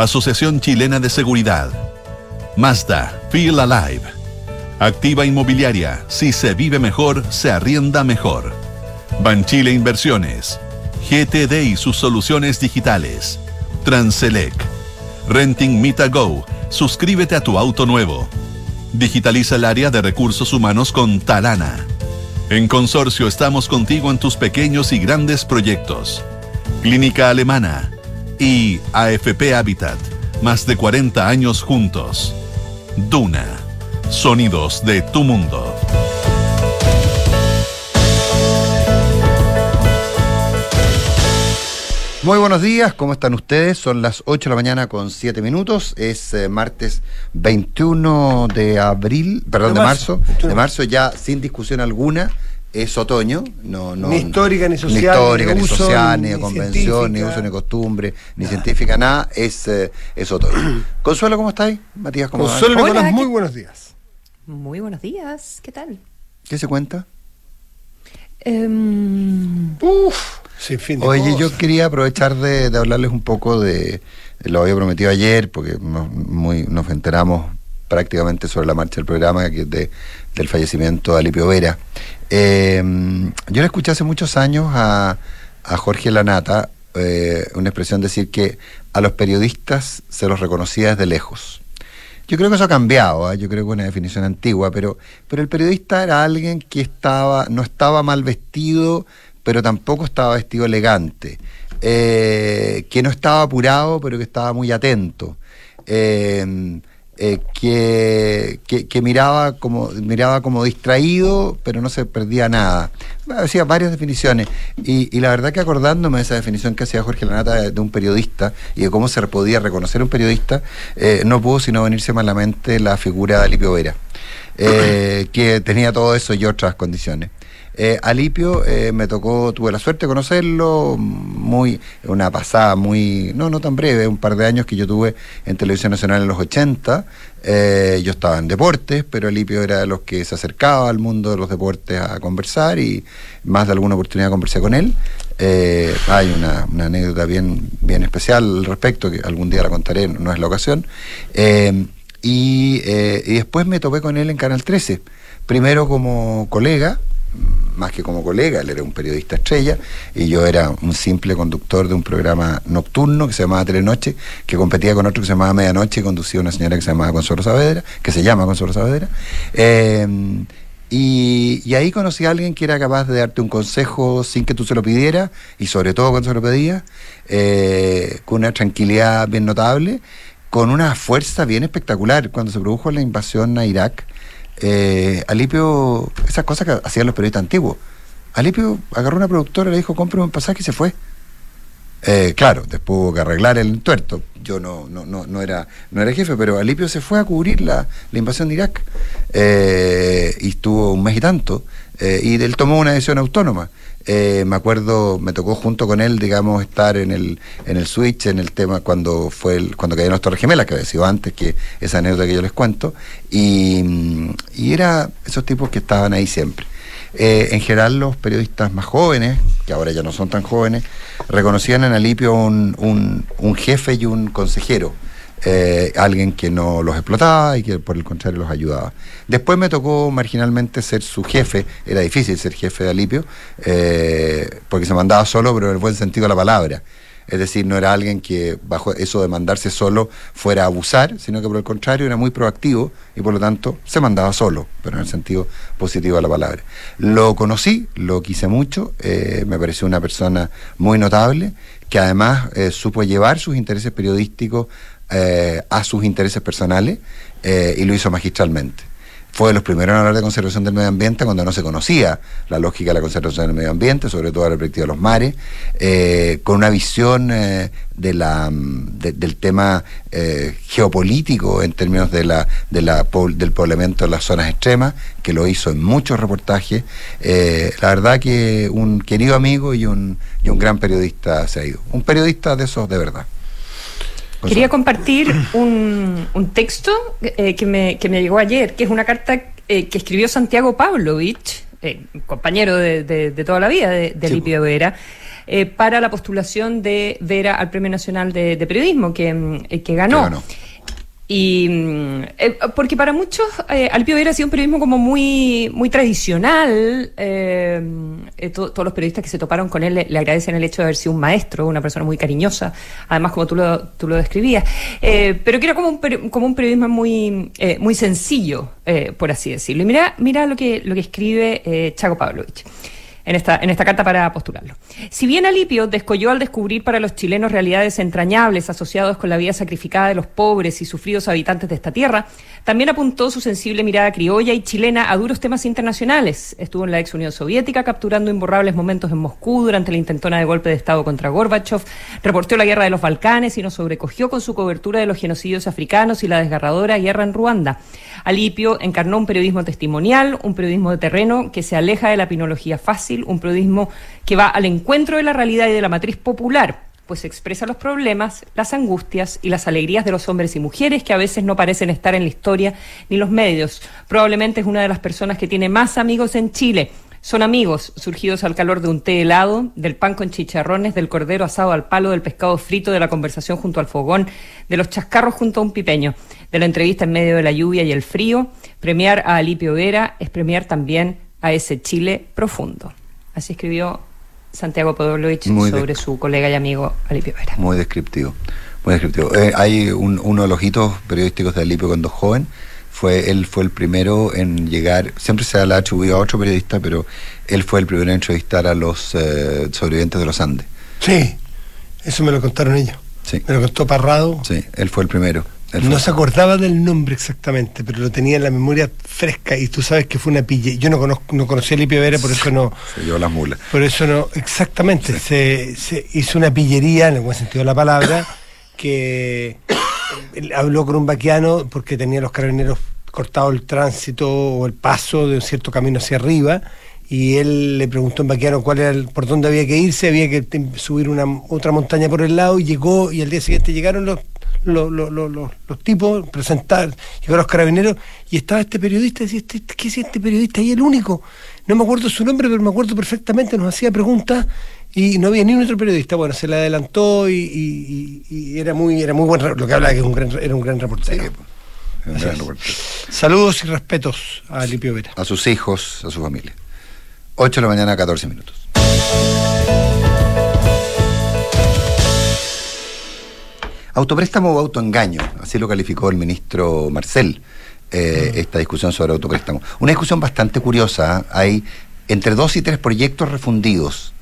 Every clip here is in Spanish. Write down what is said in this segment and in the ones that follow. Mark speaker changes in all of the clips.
Speaker 1: Asociación Chilena de Seguridad. Mazda, Feel Alive. Activa Inmobiliaria, si se vive mejor, se arrienda mejor. Banchile Inversiones. GTD y sus soluciones digitales. Transelec. Renting Mita Go. Suscríbete a tu auto nuevo. Digitaliza el área de recursos humanos con Talana. En Consorcio estamos contigo en tus pequeños y grandes proyectos. Clínica Alemana y AFP Habitat. Más de 40 años juntos. Duna. Sonidos de tu mundo.
Speaker 2: Muy buenos días, ¿cómo están ustedes? Son las 8 de la mañana con 7 minutos. Es eh, martes 21 de abril, perdón, de, marzo, de marzo ya sin discusión alguna. Es otoño, no, no,
Speaker 3: ni histórica, ni social,
Speaker 2: ni, histórica,
Speaker 3: ni,
Speaker 2: ni
Speaker 3: uso,
Speaker 2: social, ni,
Speaker 3: ni
Speaker 2: convención, ni uso, ni costumbre, ni científica, nada, es, eh, es otoño. Consuelo, ¿cómo estáis? Matías, ¿cómo?
Speaker 3: Consuelo
Speaker 4: Hola,
Speaker 3: Nicolás,
Speaker 4: ¿qué-
Speaker 3: muy buenos días.
Speaker 4: Muy buenos días, ¿qué tal?
Speaker 2: ¿Qué se cuenta?
Speaker 4: Em,
Speaker 3: Uf, sin fin de
Speaker 2: Oye, yo quería aprovechar de, de hablarles un poco de, lo había prometido ayer, porque nos, muy, nos enteramos prácticamente sobre la marcha del programa que de- del fallecimiento de Alipio Vera. Eh, yo le escuché hace muchos años a, a Jorge Lanata eh, una expresión decir que a los periodistas se los reconocía desde lejos. Yo creo que eso ha cambiado, ¿ah? yo creo que es una definición antigua, pero, pero el periodista era alguien que estaba, no estaba mal vestido, pero tampoco estaba vestido elegante, eh, que no estaba apurado, pero que estaba muy atento, eh, eh, que, que, miraba, como, miraba como distraído, pero no se perdía nada. Hacía varias definiciones, y, la verdad que acordándome de esa definición que hacía Jorge Lanata de, un periodista y de cómo se podía reconocer un periodista, eh, no pudo sino venirse más a la mente la figura de Alipio Vera, eh, que tenía todo eso y otras condiciones. Eh, Alipio eh, me tocó, tuve la suerte de conocerlo, muy, una pasada muy, no, no tan breve, un par de años que yo tuve en Televisión Nacional en los 80. Eh, yo estaba en deportes, pero Alipio era de los que se acercaba al mundo de los deportes a conversar y más de alguna oportunidad conversé con él. Hay una, anécdota bien, bien especial al respecto, que algún día la contaré, no es la ocasión. Y, y después me topé con él en Canal 13, primero como colega, más que como colega, él era un periodista estrella y yo era un simple conductor de un programa nocturno que se llamaba Telenoche, que competía con otro que se llamaba Medianoche y conducía una señora que se llamaba Consuelo Saavedra, que se llama Consuelo Saavedra. Eh, y, ahí conocí a alguien que era capaz de darte un consejo sin que tú se lo pidieras y sobre todo cuando se lo pedías, eh, con una tranquilidad bien notable, con una fuerza bien espectacular. Cuando se produjo la invasión a Irak, eh, Alipio, esas cosas que hacían los periodistas antiguos. Alipio agarró una productora, le dijo, compre un pasaje y se fue. Eh, claro, después hubo que arreglar el tuerto. Yo no, no, no, no, era, no era jefe, pero Alipio se fue a cubrir la, la invasión de Irak eh, y estuvo un mes y tanto. Eh, y él tomó una decisión autónoma. Eh, me acuerdo, me tocó junto con él, digamos, estar en el, en el switch, en el tema cuando fue el, cuando cayeron las Torres Gemelas, que había sido antes que esa anécdota que yo les cuento. Y, y era esos tipos que estaban ahí siempre. Eh, en general los periodistas más jóvenes, que ahora ya no son tan jóvenes, reconocían en Alipio un, un, un jefe y un consejero, eh, alguien que no los explotaba y que por el contrario los ayudaba. Después me tocó marginalmente ser su jefe, era difícil ser jefe de Alipio, eh, porque se mandaba solo, pero en el buen sentido de la palabra. Es decir, no era alguien que bajo eso de mandarse solo fuera a abusar, sino que por el contrario era muy proactivo y por lo tanto se mandaba solo, pero en el sentido positivo de la palabra. Lo conocí, lo quise mucho, eh, me pareció una persona muy notable, que además supo llevar sus intereses periodísticos eh, a sus intereses personales eh, y lo hizo magistralmente fue de los primeros en hablar de conservación del medio ambiente cuando no se conocía la lógica de la conservación del medio ambiente, sobre todo la perspectiva de los mares, eh, con una visión de la, mm, de- del tema geopolítico en términos de la, del poblamiento de las zonas extremas, que lo hizo en muchos reportajes. La verdad que un querido amigo y un, y un gran periodista se ha ido. Un periodista de esos de verdad.
Speaker 4: Quería compartir un, un texto eh, que, me, que me llegó ayer, que es una carta eh, que escribió Santiago Pavlovich, eh, compañero de, de- de toda la vida de, de
Speaker 2: Sí.
Speaker 4: Vera, para la postulación de Vera al Premio Nacional de, Periodismo, que, mm, que ganó. Y mm, eh, porque para muchos eh, Alpio Vera ha sido un periodismo como muy muy tradicional. Eh, eh todos los periodistas que se toparon con él le, agradecen el hecho de haber sido un maestro, una persona muy cariñosa, además como tú lo, tú lo describías. pero que era como un, como un periodismo muy muy sencillo, por así decirlo. Y mira mira lo que lo que escribe Chaco Pavlovich en esta, en esta carta para postularlo. Si bien Alipio descolló al descubrir para los chilenos realidades entrañables asociadas con la vida sacrificada de los pobres y sufridos habitantes de esta tierra, también apuntó su sensible mirada criolla y chilena a duros temas internacionales. Estuvo en la ex Unión Soviética capturando imborrables momentos en Moscú durante la intentona de golpe de Estado contra Gorbachev, reportó la guerra de los Balcanes y nos sobrecogió con su cobertura de los genocidios africanos y la desgarradora guerra en Ruanda. Alipio encarnó un periodismo testimonial, un periodismo de terreno que se aleja de la pinología fácil, un periodismo que va al encuentro de la realidad y de la matriz popular, pues expresa los problemas, las angustias y las alegrías de los hombres y mujeres que a veces no parecen estar en la historia ni los medios. Probablemente es una de las personas que tiene más amigos en Chile son amigos surgidos al calor de un té helado, del pan con chicharrones, del cordero asado al palo, del pescado frito, de la conversación junto al fogón, de los chascarros junto a un pipeño, de la entrevista en medio de la lluvia y el frío. Premiar a Alipio Vera es premiar también a ese Chile profundo. Así escribió Santiago Podolovic sobre su colega y amigo Alipio Vera.
Speaker 2: Muy descriptivo. Muy descriptivo. Eh, hay uno de los hitos periodísticos de Alipio cuando joven fue él fue el primero en llegar, siempre se le ha atribuido a otro periodista, pero él fue el primero en entrevistar a los eh, sobrevivientes de los Andes.
Speaker 3: Sí, eso me lo contaron ellos. Sí. Me lo contó Parrado.
Speaker 2: Sí, él fue el primero.
Speaker 3: No se acordaba del nombre exactamente, pero lo tenía en la memoria fresca y tú sabes que fue una pille. Yo no conozco, no conocía a Lipio Vera, por eso no.
Speaker 2: Se llevó las mulas.
Speaker 3: Por eso no, exactamente. Se, se hizo una pillería, en el buen sentido de la palabra, que habló con un vaquiano porque tenía los carabineros cortado el tránsito o el paso de un cierto camino hacia arriba y él le preguntó en vaquiano cuál era el, por dónde había que irse, había que subir una otra montaña por el lado y llegó y al día siguiente llegaron los los, los, los, los tipos, presentar, llegaron los carabineros y estaba este periodista, decía, este, ¿qué es este periodista? Y el único, no me acuerdo su nombre, pero me acuerdo perfectamente, nos hacía preguntas y no había ni un otro periodista. Bueno, se le adelantó y, era muy era muy buen lo que habla que es un gran, era un gran reportero. Saludos y respetos a Lipio Vera.
Speaker 2: A sus hijos, a su familia. 8 de la mañana, 14 minutos. Autopréstamo o autoengaño, así lo calificó el ministro Marcel, eh, mm. esta discusión sobre autopréstamo. Una discusión bastante curiosa. ¿eh? Hay entre dos y tres proyectos refundidos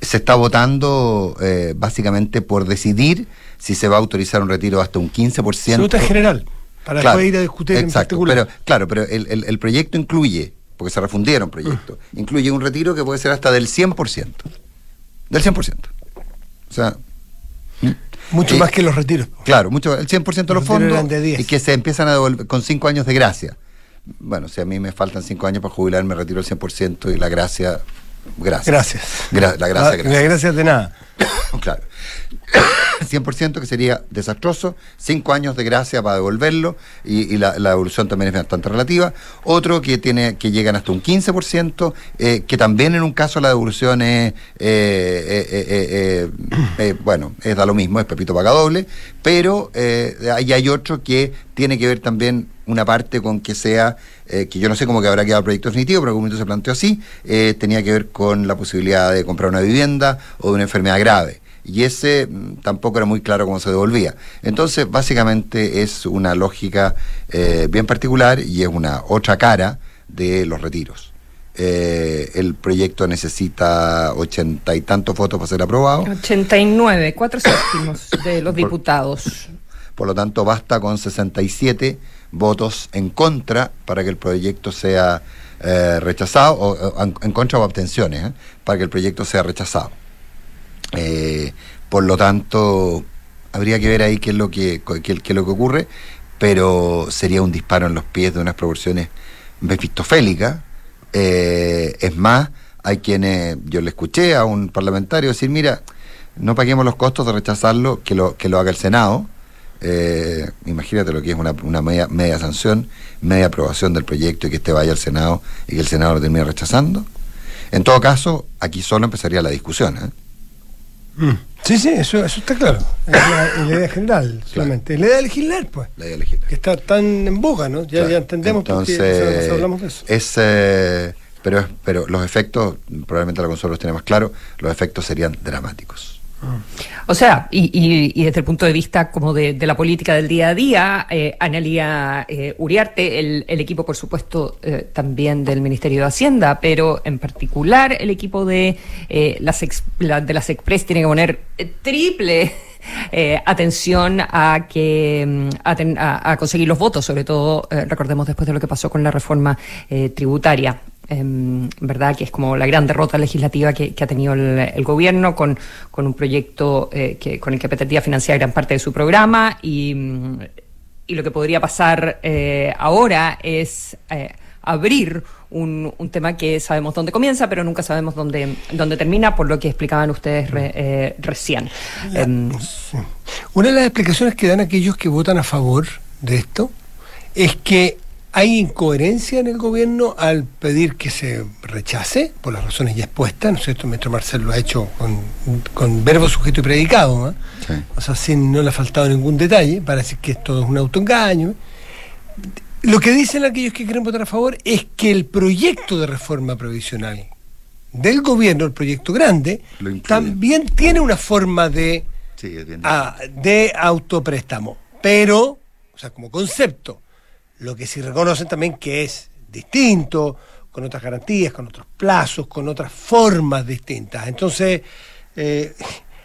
Speaker 2: se está votando eh, básicamente por decidir si se va a autorizar un retiro hasta un 15%.
Speaker 3: Absoluta general, para
Speaker 2: claro,
Speaker 3: ir a discutir
Speaker 2: en particular. Pero, claro, pero el, proyecto incluye, porque se refundieron proyectos, mm. incluye un retiro que puede ser hasta del 100%. Del 100%. O sea...
Speaker 3: Mucho eh, más que los retiros.
Speaker 2: Claro, mucho, el 100% de los, fondos y que se empiezan a devolver con 5 años de gracia. Bueno, si a mí me faltan 5 años para jubilar, me retiro el 100% y la gracia Gracias.
Speaker 3: Gracias.
Speaker 2: la gracia,
Speaker 3: gracias. gracias de nada.
Speaker 2: claro. 100% que sería desastroso, 5 años de gracia para devolverlo y, la, evolución también es bastante relativa. Otro que tiene que llegan hasta un 15%, eh, que también en un caso la devolución es, eh, eh, bueno, es da lo mismo, es Pepito paga doble, pero ahí hay otro que tiene que ver también una parte con que sea, que yo no sé cómo que habrá quedado el proyecto definitivo, pero en algún momento se planteó así, tenía que ver con la posibilidad de comprar una vivienda o de una enfermedad grave y ese mm, tampoco era muy claro cómo se devolvía. Entonces, básicamente es una lógica eh, bien particular y es una otra cara de los retiros. Eh, el proyecto necesita ochenta y tantos votos para ser aprobado.
Speaker 4: Ochenta y nueve, cuatro séptimos de los diputados.
Speaker 2: Por lo tanto, basta con 67 votos en contra para que el proyecto sea eh, rechazado, o, en, contra o abstenciones, para que el proyecto sea rechazado. Eh, por lo tanto, habría que ver ahí qué es lo que, qué, es lo que ocurre, pero sería un disparo en los pies de unas proporciones mefistofélicas. Eh, es más, hay quienes, yo le escuché a un parlamentario decir, mira, no paguemos los costos de rechazarlo, que lo, que lo haga el Senado. Eh, imagínate lo que es una, una media, media, sanción, media aprobación del proyecto y que este vaya al Senado y que el Senado lo termine rechazando. En todo caso, aquí solo empezaría la discusión. ¿eh?
Speaker 3: Sí, sí, eso, eso está claro. Es la, idea general, solamente. La idea de legislar, pues.
Speaker 2: La idea de legislar.
Speaker 3: Que está tan en boga, ¿no? Ya, ya entendemos
Speaker 2: Entonces, por qué hablamos de eso. Es, eh, pero, pero los efectos, probablemente la consola los tiene más claro, los efectos serían dramáticos.
Speaker 4: O sea, y, desde el punto de vista como de, la política del día a día, eh, Analia eh, Uriarte, el, equipo, por supuesto, eh, también del Ministerio de Hacienda, pero en particular el equipo de, las, de las Express tiene que poner triple atención a que mm, a, conseguir los votos, sobre todo recordemos después de lo que pasó con la reforma tributaria. Em, ¿verdad? Que es como la gran derrota legislativa que, ha tenido el, gobierno con, un proyecto eh, que, con el que pretendía financiar gran parte de su programa y, lo que podría pasar eh, ahora es eh, abrir un, tema que sabemos dónde comienza, pero nunca sabemos dónde, dónde termina, por lo que explicaban ustedes recién. Em,
Speaker 3: Una de las explicaciones que dan aquellos que votan a favor de esto es que ¿Hay incoherencia en el gobierno al pedir que se rechace, por las razones ya expuestas? ¿No es cierto? Maestro Marcel lo ha hecho con, verbo, sujeto y predicado, o sea, sin, no le ha faltado ningún detalle para decir que esto es un autoengaño. Lo que dicen aquellos que quieren votar a favor es que el proyecto de reforma provisional del gobierno, el proyecto grande, también tiene una forma de, de autopréstamo, pero, o sea, como concepto lo que sí reconocen también que es distinto, con otras garantías, con otros plazos, con otras formas distintas. Entonces, eh,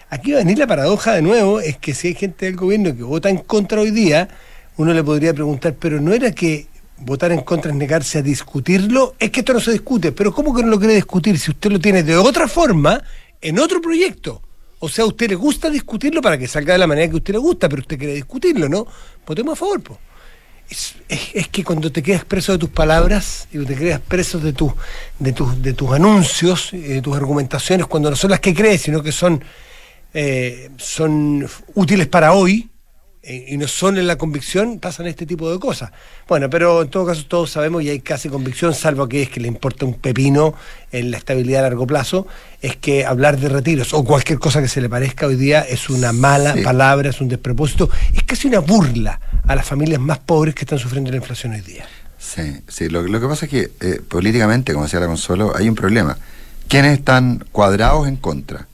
Speaker 3: aquí va a venir la paradoja de nuevo, es que si hay gente del gobierno que vota en contra hoy día, uno le podría preguntar, pero no era que votar en contra es negarse a discutirlo, es que esto no se discute, pero ¿cómo que no lo quiere discutir si usted lo tiene de otra forma en otro proyecto? O sea, a usted le gusta discutirlo para que salga de la manera que a usted le gusta, pero usted quiere discutirlo, ¿no? Votemos a favor, pues es, que cuando te quedas preso de tus palabras y te quedas preso de, tu, de, tus, de tus anuncios, de tus argumentaciones, cuando no son las que crees, sino que son, eh, son útiles para hoy, eh, y no son en la convicción, pasan este tipo de cosas. Bueno, pero en todo caso todos sabemos y hay casi convicción, salvo que es que le importa un pepino en la estabilidad a largo plazo, es que hablar de retiros o cualquier cosa que se le parezca hoy día es una mala palabra, es un despropósito, es casi una burla a las familias más pobres que están sufriendo la inflación hoy día.
Speaker 2: Sí, sí, lo, que pasa es que eh, políticamente, como decía la Consuelo, hay un problema. ¿Quiénes están cuadrados en contra?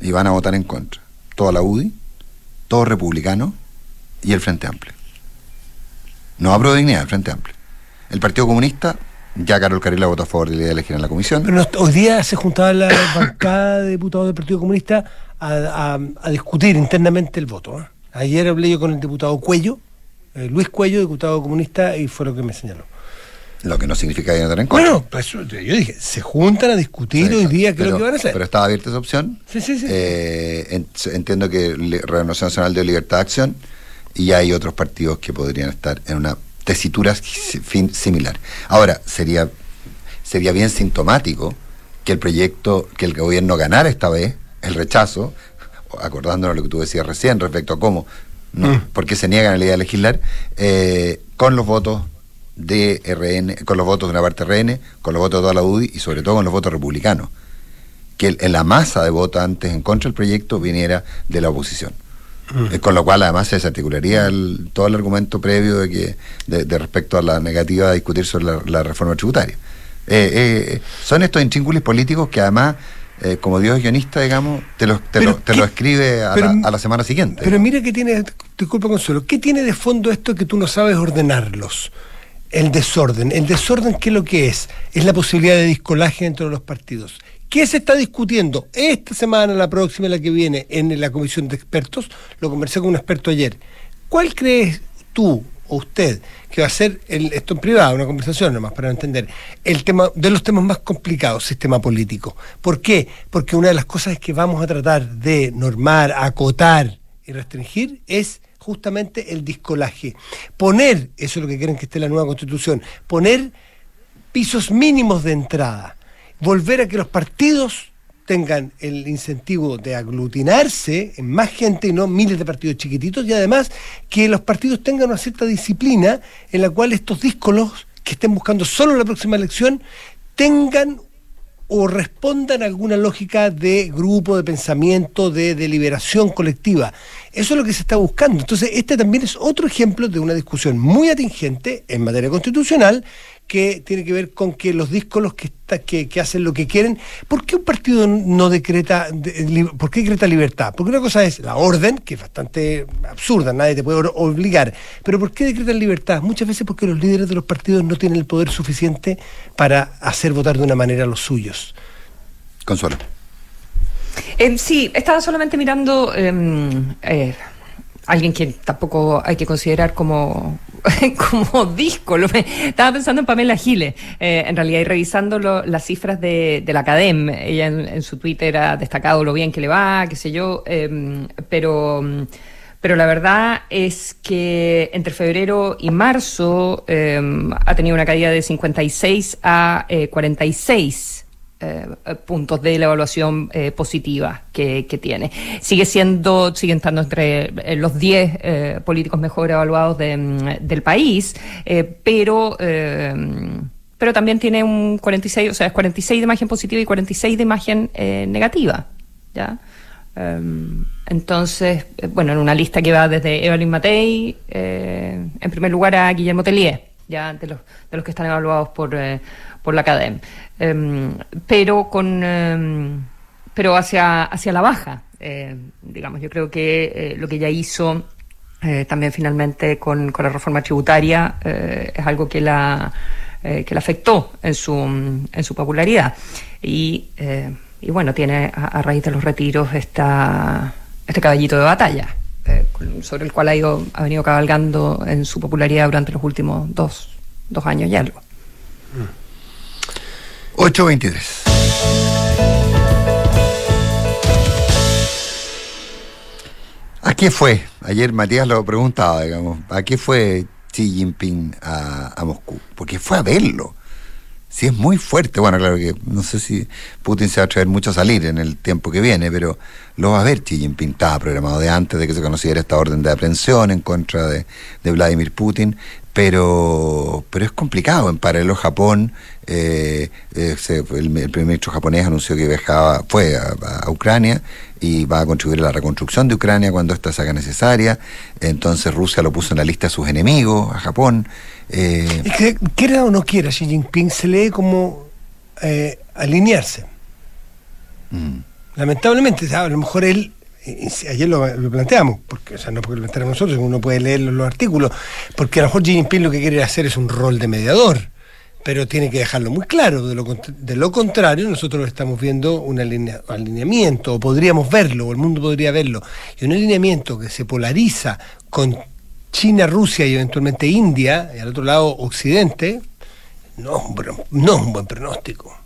Speaker 2: Y van a votar en contra. Toda la UDI, todos republicanos y el Frente Amplio. No hablo de dignidad, el Frente Amplio. El Partido Comunista, ya Carol Carrera votó a favor de la idea de elegir en la comisión.
Speaker 3: Pero hoy día se juntaba la bancada de diputados del Partido Comunista a, discutir internamente el voto. ¿eh? Ayer hablé yo con el diputado Cuello, eh, Luis Cuello, diputado comunista, y fue lo que me señaló.
Speaker 2: Lo que no significa que no tener en cuenta.
Speaker 3: Bueno, pues yo dije, se juntan a discutir hoy día qué es lo que van a hacer.
Speaker 2: Pero estaba abierta esa opción.
Speaker 3: Sí, sí, sí.
Speaker 2: Eh, entiendo que Renovación Nacional de Libertad de Acción y hay otros partidos que podrían estar en una tesitura similar. Ahora, sería, sería bien sintomático que el proyecto, que el gobierno ganara esta vez el rechazo, acordándonos lo que tú decías recién respecto a cómo, no, mm. por qué se niegan a la idea de legislar, eh, con los votos de RN, con los votos de una parte RN, con los votos de toda la UDI y sobre todo con los votos republicanos. Que en la masa de votantes en contra del proyecto viniera de la oposición. Eh, con lo cual, además, se desarticularía todo el argumento previo de que de, respecto a la negativa de discutir sobre la, reforma tributaria. Eh, eh, son estos intríngulis políticos que, además, como Dios guionista, digamos, te lo, te lo, escribe a, la, semana siguiente.
Speaker 3: Pero mira que tiene, disculpa Consuelo, ¿qué tiene de fondo esto que tú no sabes ordenarlos? El desorden. ¿El desorden qué es lo que es? Es la posibilidad de discolaje dentro de los partidos. ¿Qué se está discutiendo esta semana, la próxima, la que viene, en la comisión de expertos? Lo conversé con un experto ayer. ¿Cuál crees tú o usted que va a ser esto en privado, una conversación nomás para entender, el tema de los temas más complicados, sistema político? ¿Por qué? Porque una de las cosas que vamos a tratar de normar, acotar y restringir es justamente el discolaje. Poner, eso es lo que quieren que esté la nueva constitución, poner pisos mínimos de entrada volver a que los partidos tengan el incentivo de aglutinarse en más gente y no miles de partidos chiquititos y además que los partidos tengan una cierta disciplina en la cual estos díscolos que estén buscando solo la próxima elección tengan o respondan a alguna lógica de grupo, de pensamiento, de deliberación colectiva. Eso es lo que se está buscando. Entonces, este también es otro ejemplo de una discusión muy atingente en materia constitucional que tiene que ver con que los díscolos que, que, hacen lo que quieren, ¿por qué un partido no decreta, por qué decreta libertad? Porque una cosa es la orden, que es bastante absurda, nadie te puede obligar, pero ¿por qué decretan libertad? Muchas veces porque los líderes de los partidos no tienen el poder suficiente para hacer votar de una manera a los suyos.
Speaker 2: Consuelo.
Speaker 4: Eh, sí, estaba solamente mirando... Em, eh, alguien que tampoco hay que considerar como, como disco. estaba pensando en Pamela Giles, eh, en realidad, y revisando las cifras de, de la Academ. Ella en, su Twitter ha destacado lo bien que le va, qué sé yo, em, pero. Pero la verdad es que entre febrero y marzo em, ha tenido una caída de 56 a 46 eh, puntos de la evaluación eh, positiva que, tiene. Sigue siendo, sigue estando entre eh, los 10 políticos mejor evaluados mm, del país, pero pero también tiene un 46, o sea, es 46 de imagen positiva y 46 de imagen negativa, ¿ya? Entonces, bueno, en una lista que va desde Evelyn Matei, en primer lugar a Guillermo Tellier, ya de los, de los que están evaluados por, por la academia. Em, pero con em, pero hacia, hacia la baja. Eh, digamos, yo creo que eh, lo que ella hizo eh, también finalmente con, con, la reforma tributaria es algo que la, que la afectó en su, en su popularidad. Y, y bueno, tiene a, raíz de los retiros esta, este caballito de batalla. sobre el cual ha, ido, ha venido cabalgando en su popularidad durante los últimos dos, dos años y algo. Mm.
Speaker 2: 823. ¿A qué fue? Ayer Matías lo preguntaba, digamos, ¿a qué fue Xi Jinping a, Moscú? Porque fue a verlo. Si es muy fuerte, bueno, claro que no sé si Putin se va a atrever mucho a salir en el tiempo que viene, pero lo va a ver Xi Jinping. Estaba programado de antes de que se conociera esta orden de aprehensión en contra de, de Vladimir Putin pero, pero es complicado. En paralelo, Japón, eh, eh, el, primer ministro japonés anunció que viajaba, fue a, Ucrania y va a contribuir a la reconstrucción de Ucrania cuando esta se haga necesaria. Entonces Rusia lo puso en la lista de sus enemigos, a Japón.
Speaker 3: Eh, que, quiera o no quiera, Xi Jinping se lee como eh, alinearse. Mm. Lamentablemente, a lo mejor él ayer lo, planteamos, porque, o sea, no porque lo planteamos nosotros, uno puede leer los, artículos, porque a lo mejor Xi Jinping lo que quiere hacer es un rol de mediador, pero tiene que dejarlo muy claro. De lo, de lo contrario, nosotros estamos viendo un alineamiento, o podríamos verlo, o el mundo podría verlo, y un alineamiento que se polariza con China, Rusia y eventualmente India, y al otro lado Occidente, no no es un buen pronóstico.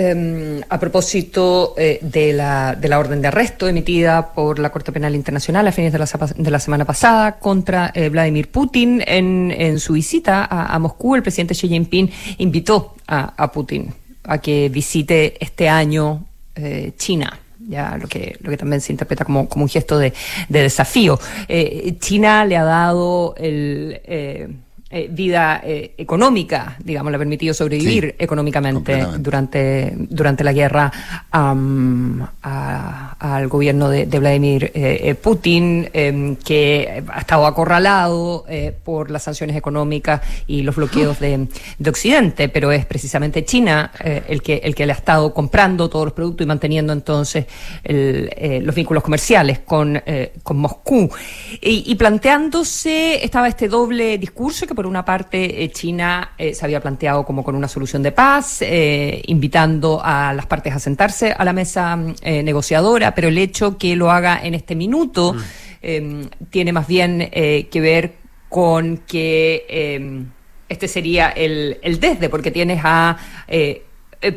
Speaker 4: Em, a propósito eh, de, la, de, la, orden de arresto emitida por la Corte Penal Internacional a fines de la, semana pasada contra eh, Vladimir Putin, en, su visita a, Moscú, el presidente Xi Jinping invitó a, Putin a que visite este año eh, China ya lo que, también se interpreta como, un gesto de, de desafío. China le ha dado el vida eh, económica, digamos, le ha permitido sobrevivir económicamente durante, durante la guerra al gobierno de, Vladimir eh, Putin, em, que ha estado acorralado por las sanciones económicas y los bloqueos de, Occidente, pero es precisamente China el, que, el que le ha estado comprando todos los productos y manteniendo entonces los vínculos comerciales con, con Moscú. Y, planteándose, estaba este doble discurso que por una parte, eh, China eh, se había planteado como con una solución de paz, eh, invitando a las partes a sentarse a la mesa negociadora, pero el hecho que lo haga en este minuto mm. tiene más bien que ver con que este sería el, el desde, porque tienes a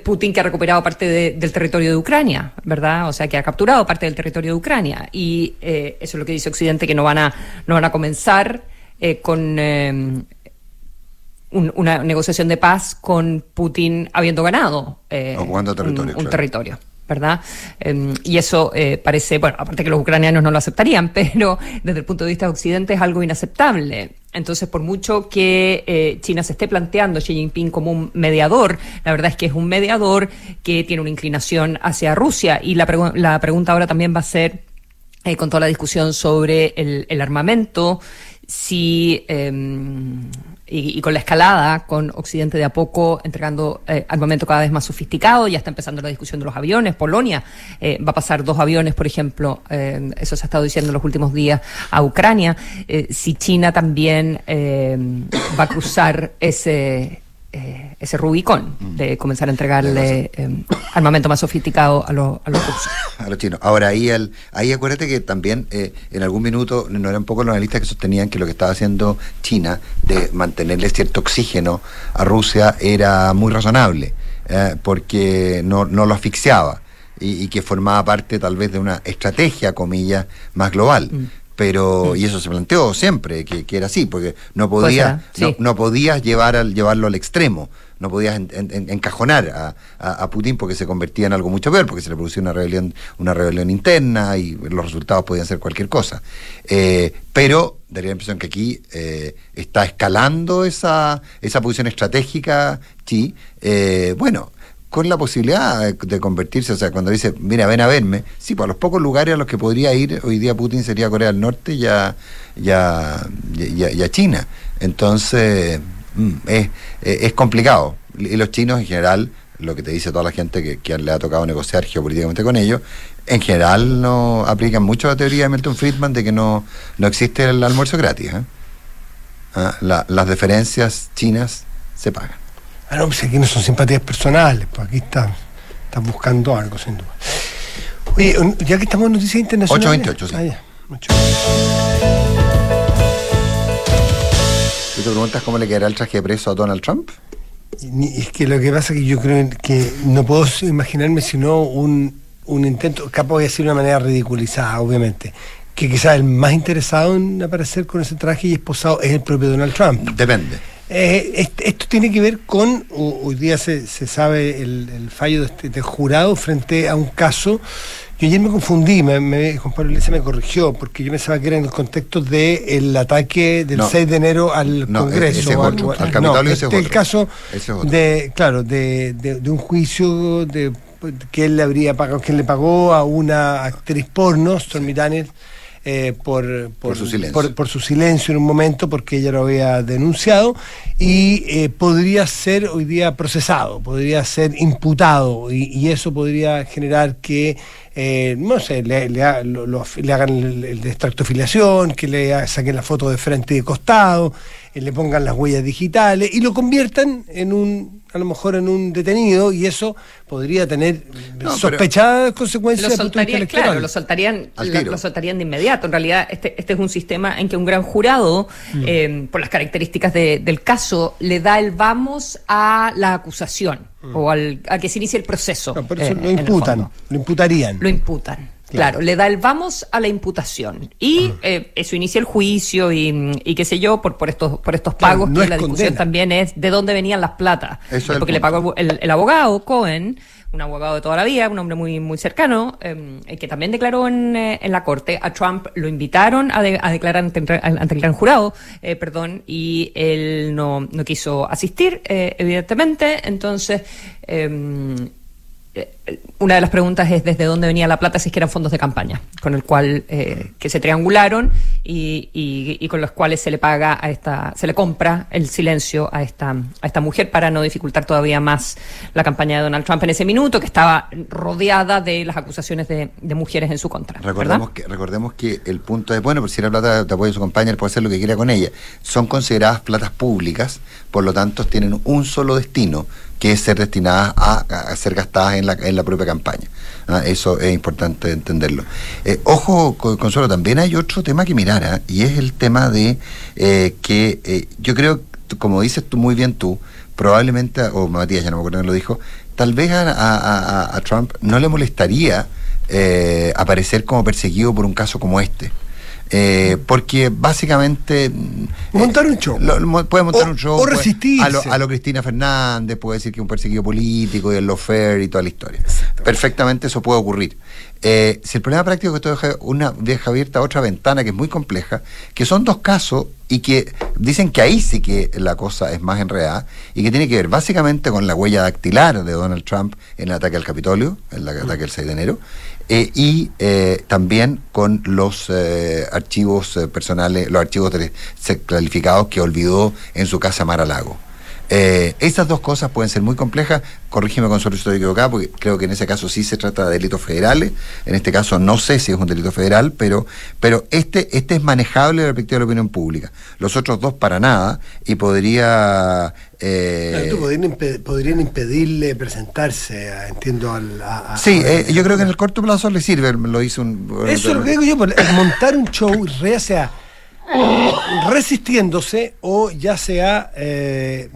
Speaker 4: Putin que ha recuperado parte del territorio de Ucrania, ¿verdad? O sea, que ha capturado parte del territorio de Ucrania. Y eso es lo que dice Occidente, que no van a, no van a comenzar eh, con eh, una negociación de paz con Putin habiendo ganado
Speaker 2: eh,
Speaker 4: un, territorio. ¿Verdad? Em, y eso parece, bueno, aparte que los ucranianos no lo aceptarían, pero desde el punto de vista de Occidente es algo inaceptable. entonces, por mucho que eh, China se esté planteando Xi Jinping como un mediador, la verdad es que es un mediador que tiene una inclinación hacia Rusia. Y la, la pregunta ahora también va a ser, eh, con toda la discusión sobre el armamento, si em, y, con la escalada, con Occidente de a poco entregando eh, armamento cada vez más sofisticado, ya está empezando la discusión de los aviones, Polonia eh, va a pasar dos aviones, por ejemplo, eh, eso se ha estado diciendo en los últimos días, a Ucrania, si China también va a cruzar ese eh, ese Rubicón mm. de comenzar a entregarle eh, armamento más sofisticado a, los, a los rusos.
Speaker 2: A los chinos. Ahora, ahí, el, ahí acuérdate que también eh, en algún minuto no eran pocos los analistas que sostenían que lo que estaba haciendo China de mantenerle cierto oxígeno a Rusia era muy razonable, porque no, no lo asfixiaba. Y, que formaba parte tal vez de una estrategia, comillas, más global. Mm pero y eso se planteó siempre que, era así porque no podías no, podías llevar al llevarlo al extremo no podías encajonar a, Putin porque se convertía en algo mucho peor porque se le producía una rebelión una rebelión interna y los resultados podían ser cualquier cosa eh, pero daría la impresión que aquí eh, está escalando esa esa posición estratégica sí eh, bueno con la posibilidad de, convertirse, o sea, cuando dice, mira, ven a verme, sí, pues a los pocos lugares a los que podría ir hoy día Putin sería Corea del Norte y ya, ya, ya, China. Entonces, es, es, complicado. Y los chinos en general, lo que te dice toda la gente que, le ha tocado negociar geopolíticamente con ellos, en general no aplican mucho la teoría de Milton Friedman de que no, no existe el almuerzo gratis. ¿eh? Ah, las diferencias chinas se pagan.
Speaker 3: Ah, no, pues aquí no son simpatías personales, pues aquí están, están buscando algo, sin duda. Oye, ya que estamos en noticias internacionales.
Speaker 2: 828, sí. Ah, ya. ¿Tú te preguntas cómo le quedará el traje de preso a Donald Trump?
Speaker 3: Es que lo que pasa es que yo creo que no puedo imaginarme sino un, un intento, capaz de decir de una manera ridiculizada, obviamente, que quizás el más interesado en aparecer con ese traje y esposado es el propio Donald Trump.
Speaker 2: Depende.
Speaker 3: Eh, esto tiene que ver con, hoy día se, sabe el, fallo de este, del jurado frente a un caso que ayer me confundí, me, me, Juan Pablo Iglesias me corrigió, porque yo pensaba que era en el contexto del ataque del 6 de enero al Congreso.
Speaker 2: al, Capitolio
Speaker 3: este es el caso de, claro, de, de, un juicio de que él le habría pagado, que le pagó a una actriz porno, Stormy Daniels, eh, por, por, su silencio. en un momento, porque ella lo había denunciado, y eh, podría ser hoy día procesado, podría ser imputado, y, eso podría generar que, eh, no sé, le, le, hagan el, el, extracto de filiación, que le saquen la foto de frente y de costado, le pongan las huellas digitales y lo conviertan en un a lo mejor en un detenido y eso podría tener sospechadas consecuencias.
Speaker 4: Lo soltarían, claro, lo soltarían, lo, soltarían de inmediato. En realidad, este, este es un sistema en que un gran jurado, mm. eh, por las características del caso, le da el vamos a la acusación mm. o al, a que se inicie el proceso.
Speaker 3: por eso eh, lo imputan, lo imputarían.
Speaker 4: Lo imputan. Claro. le da el vamos a la imputación. Y eh, eso inicia el juicio y, qué sé yo, por, por estos, por estos pagos, que la discusión también es de dónde venían las platas. porque le pagó el, abogado, Cohen, un abogado de toda la vida, un hombre muy, muy cercano, em, que también declaró en, eh, en, la corte. A Trump lo invitaron a, a declarar ante, ante, el gran jurado, eh, perdón, y él no, no quiso asistir, evidentemente. Entonces, em, una de las preguntas es desde dónde venía la plata, si es que eran fondos de campaña, con el cual eh, que se triangularon y, con los cuales se le paga a esta, se le compra el silencio a esta, a esta mujer para no dificultar todavía más la campaña de Donald Trump en ese minuto, que estaba rodeada de las acusaciones de, mujeres en su contra.
Speaker 2: Recordemos que, recordemos que el punto de bueno, por si la plata de apoyo de su compañera, puede hacer lo que quiera con ella. Son consideradas platas públicas, por lo tanto tienen un solo destino que ser destinadas a, ser gastadas en la, en la propia campaña. ¿ah? Eso es importante entenderlo. Eh, ojo, Consuelo, también hay otro tema que mirar, ¿ah? y es el tema de eh, que eh, yo creo, como dices tú muy bien tú, probablemente, o Matías ya no me acuerdo quién lo dijo, tal vez a, Trump no le molestaría aparecer como perseguido por un caso como este. Eh, porque básicamente. Mm,
Speaker 3: montar un show.
Speaker 2: puede montar un show.
Speaker 3: O resistirse.
Speaker 2: A lo, Cristina Fernández, puede decir que es un perseguido político y el fair y toda la historia. Perfectamente eso puede ocurrir. Eh, si el problema práctico es que esto deja, una, deja abierta otra ventana que es muy compleja, que son dos casos y que dicen que ahí sí que la cosa es más enredada y que tiene que ver básicamente con la huella dactilar de Donald Trump en el ataque al Capitolio, en el ataque del 6 de enero, eh, y eh, también con los archivos personales, los archivos calificados que olvidó en su casa Mar a Lago. Eh, estas dos cosas pueden ser muy complejas, corrígeme con solo estoy equivocado, porque creo que en ese caso sí se trata de delitos federales, en este caso no sé si es un delito federal, pero, pero este, este es manejable desde la perspectiva de la opinión pública. Los otros dos para nada, y podría...
Speaker 3: Eh, podrían, impedirle presentarse, entiendo, al...
Speaker 2: sí, eh, yo creo que en el corto plazo le sirve, lo hizo un...
Speaker 3: Eso es lo que digo yo, montar un show, ya sea resistiéndose o ya sea eh,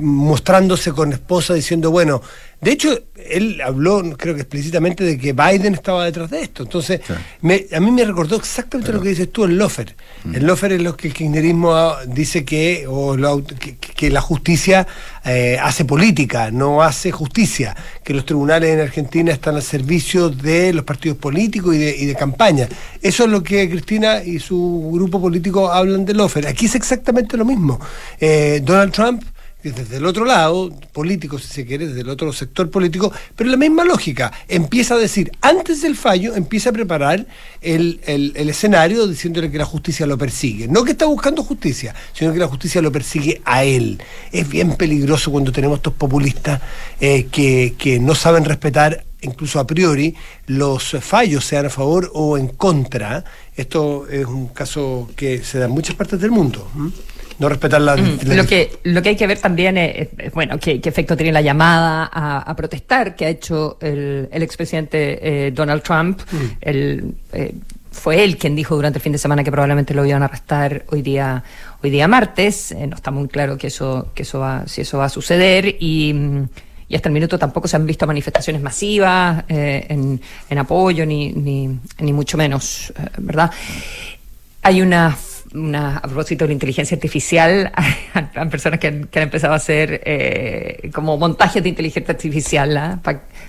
Speaker 3: mostrándose con esposa diciendo, bueno, de hecho, él habló, creo que explícitamente, de que Biden estaba detrás de esto. Entonces, a mí me recordó exactamente lo que dices tú, el Lofer. Mm. El Lofer es lo que el kirchnerismo dice que, o que, la justicia eh, hace política, no hace justicia. Que los tribunales en Argentina están al servicio de los partidos políticos y de, campaña. Eso es lo que Cristina y su grupo político hablan del Lofer. Aquí es exactamente lo mismo. Eh, Donald Trump desde el otro lado, político si se quiere, desde el otro sector político, pero la misma lógica, empieza a decir, antes del fallo, empieza a preparar el, escenario diciéndole que la justicia lo persigue. No que está buscando justicia, sino que la justicia lo persigue a él. Es bien peligroso cuando tenemos estos populistas eh, que, que no saben respetar incluso a priori, los fallos sean a favor o en contra. Esto es un caso que se da en muchas partes del mundo no respetar la,
Speaker 4: mm, lo que lo que hay que ver también es, bueno qué, efecto tiene la llamada a, protestar que ha hecho el, el expresidente eh, Donald Trump mm. el, eh, fue él quien dijo durante el fin de semana que probablemente lo iban a arrestar hoy día hoy día martes eh, no está muy claro que eso que eso va si eso va a suceder y y hasta el minuto tampoco se han visto manifestaciones masivas en, en, apoyo, ni, ni, ni mucho menos, ¿verdad? Hay una una, a propósito de la inteligencia artificial, hay personas que han, empezado a hacer eh, como montajes de inteligencia artificial ¿ah?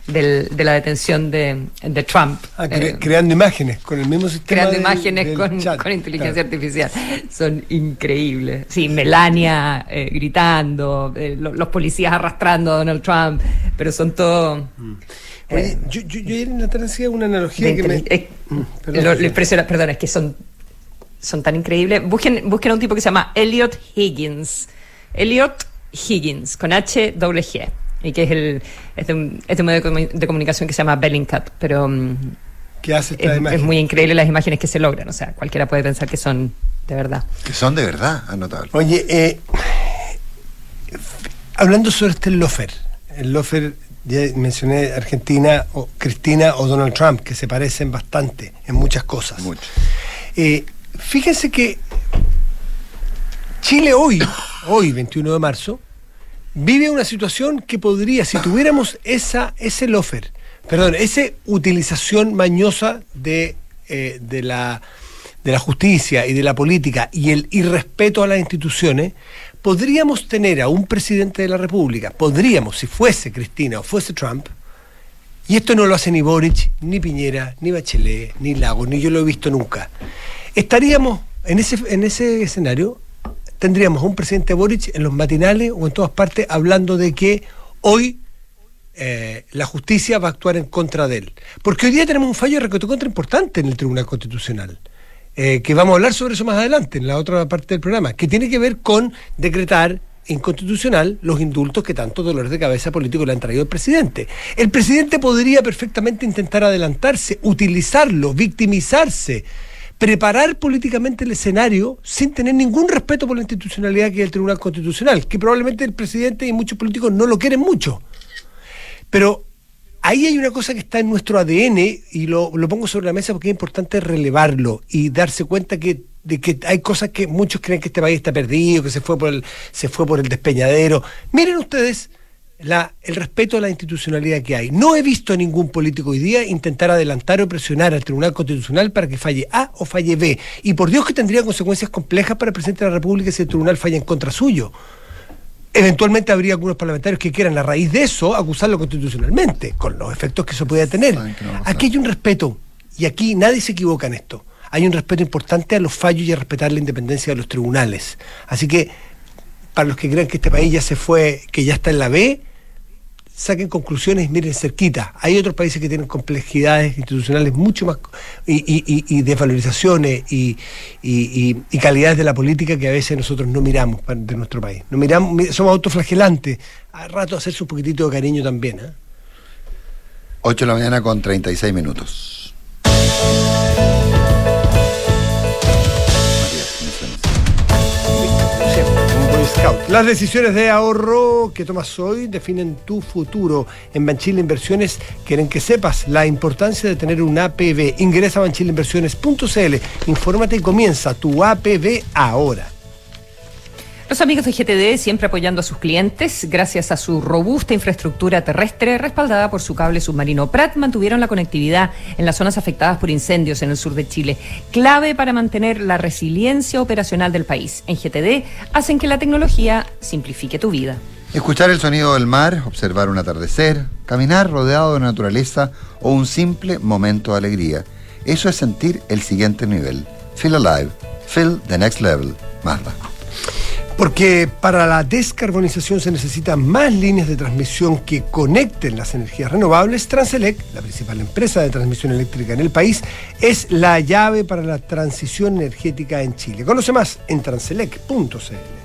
Speaker 4: de la detención de, Trump.
Speaker 3: Ah, eh, creando imágenes con el mismo sistema.
Speaker 4: Creando imágenes con, inteligencia artificial. Son increíbles. Sí, Melania eh, gritando, los policías arrastrando a Donald Trump, pero son todo...
Speaker 3: Mm. yo, yo, yo, en la tarde hacía una analogía que me...
Speaker 4: Mm, perdón, es que son son tan increíbles. Busquen, busquen a un tipo que se llama Elliot Higgins. Elliot Higgins, con H doble G. Y que es el es de un, medio de comunicación que se llama Bellingcat. Pero mm,
Speaker 3: ¿Qué hace
Speaker 4: es, muy increíble las imágenes que se logran. O sea, cualquiera puede pensar que son de verdad.
Speaker 2: Que son de verdad, anotable.
Speaker 3: Oye, eh, hablando sobre este Lofer, el Lofer, ya mencioné Argentina, o Cristina o Donald Trump, que se parecen bastante en muchas cosas.
Speaker 2: Mucho.
Speaker 3: Eh, Fíjense que Chile hoy, hoy 21 de marzo, vive una situación que podría, si tuviéramos esa, ese lofer, perdón, esa utilización mañosa de, eh, de, la, de la justicia y de la política y el irrespeto a las instituciones, podríamos tener a un presidente de la República, podríamos, si fuese Cristina o fuese Trump, y esto no lo hace ni Boric, ni Piñera, ni Bachelet, ni Lago, ni yo lo he visto nunca estaríamos en ese, en ese escenario, tendríamos un presidente Boric en los matinales o en todas partes hablando de que hoy eh, la justicia va a actuar en contra de él. Porque hoy día tenemos un fallo de contra importante en el Tribunal Constitucional. Eh, que vamos a hablar sobre eso más adelante, en la otra parte del programa, que tiene que ver con decretar inconstitucional los indultos que tanto dolores de cabeza político le han traído al presidente. El presidente podría perfectamente intentar adelantarse, utilizarlo, victimizarse, preparar políticamente el escenario sin tener ningún respeto por la institucionalidad que es el Tribunal Constitucional, que probablemente el presidente y muchos políticos no lo quieren mucho. Pero ahí hay una cosa que está en nuestro ADN y lo, pongo sobre la mesa porque es importante relevarlo y darse cuenta que de que hay cosas que muchos creen que este país está perdido, que se fue por el, se fue por el despeñadero. Miren ustedes la, el respeto a la institucionalidad que hay. No he visto a ningún político hoy día intentar adelantar o presionar al Tribunal Constitucional para que falle A o falle B. Y por Dios que tendría consecuencias complejas para el presidente de la República si el tribunal falla en contra suyo. eventualmente habría algunos parlamentarios que quieran a raíz de eso acusarlo constitucionalmente, con los efectos que eso puede tener. Aquí hay un respeto, y aquí nadie se equivoca en esto. Hay un respeto importante a los fallos y a respetar la independencia de los tribunales. Así que, para los que creen que este país ya se fue, que ya está en la B, saquen conclusiones, miren cerquita. Hay otros países que tienen complejidades institucionales mucho más y, y, y desvalorizaciones y, calidades de la política que a veces nosotros no miramos de nuestro país. No miramos, somos autoflagelantes. A rato hacerse un poquitito de cariño también. ¿eh?
Speaker 2: 8 de la mañana con 36 minutos.
Speaker 3: Las decisiones de ahorro que tomas hoy definen tu futuro. En Banchile Inversiones quieren que sepas la importancia de tener un APB. Ingresa a banchileinversiones.cl, infórmate y comienza tu APB ahora.
Speaker 4: Los amigos de GTD siempre apoyando a sus clientes, gracias a su robusta infraestructura terrestre respaldada por su cable submarino Prat, mantuvieron la conectividad en las zonas afectadas por incendios en el sur de Chile, clave para mantener la resiliencia operacional del país. En GTD hacen que la tecnología simplifique tu vida.
Speaker 2: Escuchar el sonido del mar, observar un atardecer, caminar rodeado de naturaleza o un simple momento de alegría. Eso es sentir el siguiente nivel. Feel alive. Feel the next level. Mazda.
Speaker 3: Porque para la descarbonización se necesitan más líneas de transmisión que conecten las energías renovables. Transelec, la principal empresa de transmisión eléctrica en el país, es la llave para la transición energética en Chile. Conoce más en transelec.cl.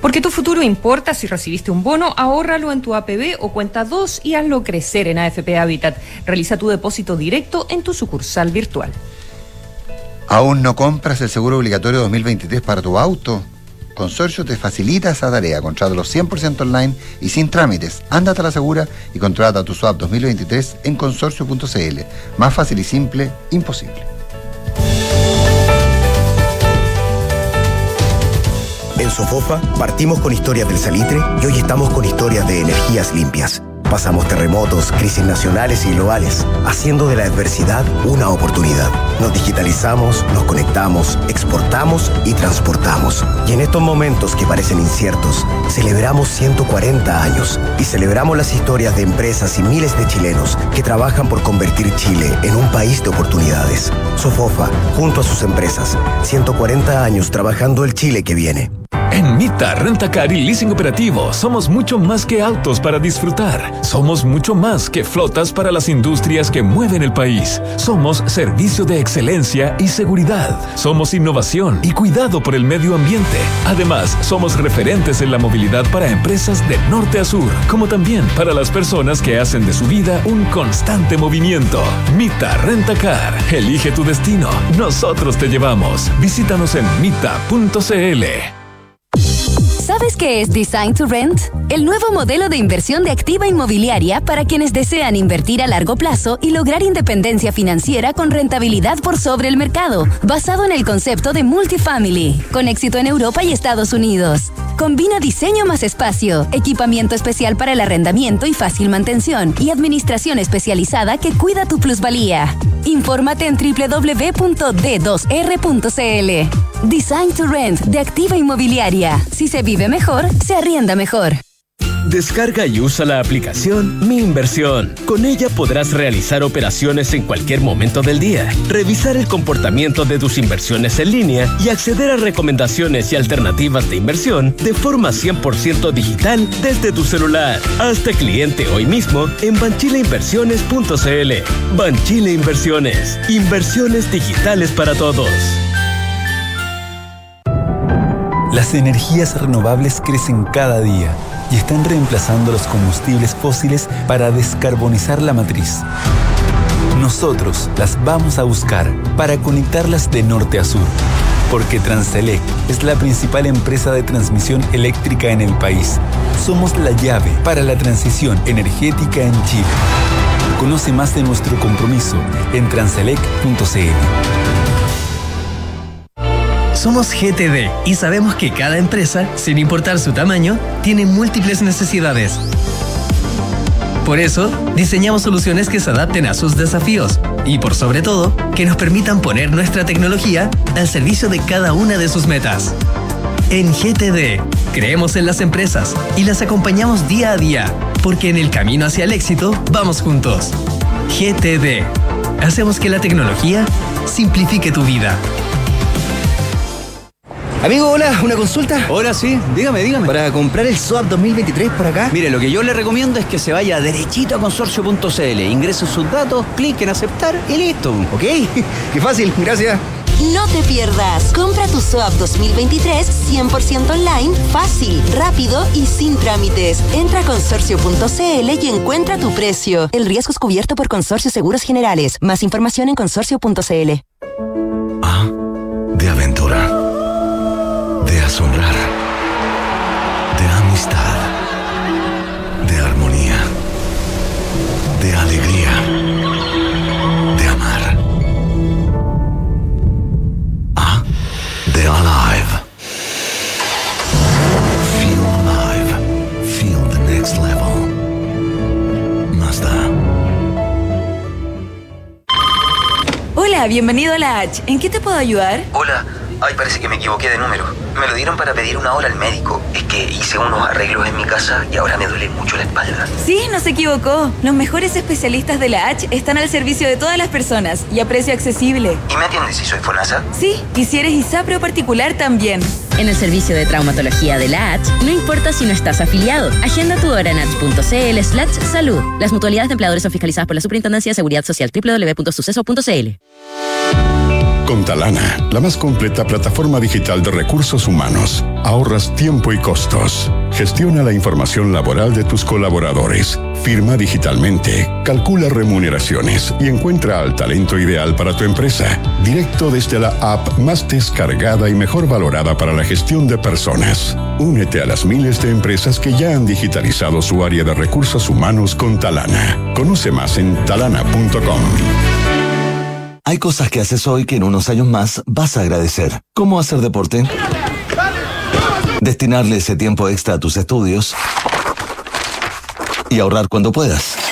Speaker 4: Porque tu futuro importa, si recibiste un bono, ahórralo en tu APB o cuenta 2 y hazlo crecer en AFP Habitat. Realiza tu depósito directo en tu sucursal virtual.
Speaker 2: ¿Aún no compras el seguro obligatorio 2023 para tu auto? Consorcio te facilita esa tarea. Contrátalo 100% online y sin trámites. Ándate a la segura y contrata tu SWAP 2023 en consorcio.cl. Más fácil y simple, imposible.
Speaker 5: En Sofofa partimos con historias del salitre y hoy estamos con historias de energías limpias Pasamos terremotos, crisis nacionales y globales, haciendo de la adversidad una oportunidad. Nos digitalizamos, nos conectamos, exportamos y transportamos. Y en estos momentos que parecen inciertos, celebramos 140 años y celebramos las historias de empresas y miles de chilenos que trabajan por convertir Chile en un país de oportunidades. Sofofa, junto a sus empresas, 140 años trabajando el Chile que viene.
Speaker 6: En Mita Rentacar y Leasing Operativo somos mucho más que autos para disfrutar. Somos mucho más que flotas para las industrias que mueven el país. Somos servicio de excelencia y seguridad. Somos innovación y cuidado por el medio ambiente. Además, somos referentes en la movilidad para empresas de norte a sur, como también para las personas que hacen de su vida un constante movimiento. Mita Rentacar. Elige tu destino. Nosotros te llevamos. Visítanos en mita.cl.
Speaker 7: ¿Sabes qué es Design to Rent? El nuevo modelo de inversión de activa inmobiliaria para quienes desean invertir a largo plazo y lograr independencia financiera con rentabilidad por sobre el mercado, basado en el concepto de multifamily, con éxito en Europa y Estados Unidos. Combina diseño más espacio, equipamiento especial para el arrendamiento y fácil mantención, y administración especializada que cuida tu plusvalía. Infórmate en www.d2r.cl. Design to Rent de Activa Inmobiliaria. Si se vive mejor, se arrienda mejor.
Speaker 8: Descarga y usa la aplicación Mi Inversión. Con ella podrás realizar operaciones en cualquier momento del día, revisar el comportamiento de tus inversiones en línea y acceder a recomendaciones y alternativas de inversión de forma 100% digital desde tu celular. Hazte cliente hoy mismo en banchileinversiones.cl. Banchile Inversiones. Inversiones digitales para todos.
Speaker 9: Las energías renovables crecen cada día y están reemplazando los combustibles fósiles para descarbonizar la matriz. Nosotros las vamos a buscar para conectarlas de norte a sur, porque Transelec es la principal empresa de transmisión eléctrica en el país. Somos la llave para la transición energética en Chile. Conoce más de nuestro compromiso en transelec.cl.
Speaker 10: Somos GTD y sabemos que cada empresa, sin importar su tamaño, tiene múltiples necesidades. Por eso, diseñamos soluciones que se adapten a sus desafíos y, por sobre todo, que nos permitan poner nuestra tecnología al servicio de cada una de sus metas. En GTD, creemos en las empresas y las acompañamos día a día, porque en el camino hacia el éxito vamos juntos. GTD, hacemos que la tecnología simplifique tu vida.
Speaker 11: Amigo, hola, ¿una consulta?
Speaker 12: Hola, sí, dígame, dígame.
Speaker 11: Para comprar el SOAP 2023 por acá.
Speaker 12: Mire, lo que yo le recomiendo es que se vaya derechito a consorcio.cl, ingrese sus datos, clic en aceptar y listo.
Speaker 11: Ok, qué fácil, gracias.
Speaker 13: No te pierdas. Compra tu SOAP 2023 100% online, fácil, rápido y sin trámites. Entra a consorcio.cl y encuentra tu precio. El riesgo es cubierto por Consorcio Seguros Generales. Más información en consorcio.cl.
Speaker 14: Hola, bienvenido a la H. ¿En qué te puedo ayudar?
Speaker 15: Hola. Ay, parece que me equivoqué de número. Me lo dieron para pedir una hora al médico. Es que hice unos arreglos en mi casa y ahora me duele mucho la espalda.
Speaker 14: Sí, no se equivocó. Los mejores especialistas de la H están al servicio de todas las personas y a precio accesible.
Speaker 15: ¿Y me atiendes si soy FONASA?
Speaker 14: Sí, y si eres ISAPRE o particular también.
Speaker 16: En el servicio de traumatología de la no importa si no estás afiliado. Agenda tu hora en h.cl slash salud. Las mutualidades de empleadores son fiscalizadas por la Superintendencia de Seguridad Social www.suceso.cl.
Speaker 17: Con Talana, la más completa plataforma digital de recursos humanos, ahorras tiempo y costos. Gestiona la información laboral de tus colaboradores. Firma digitalmente, calcula remuneraciones y encuentra al talento ideal para tu empresa, directo desde la app más descargada y mejor valorada para la gestión de personas. Únete a las miles de empresas que ya han digitalizado su área de recursos humanos con Talana. Conoce más en talana.com.
Speaker 18: Hay cosas que haces hoy que en unos años más vas a agradecer. ¿Cómo hacer deporte? Destinarle ese tiempo extra a tus estudios y ahorrar cuando puedas.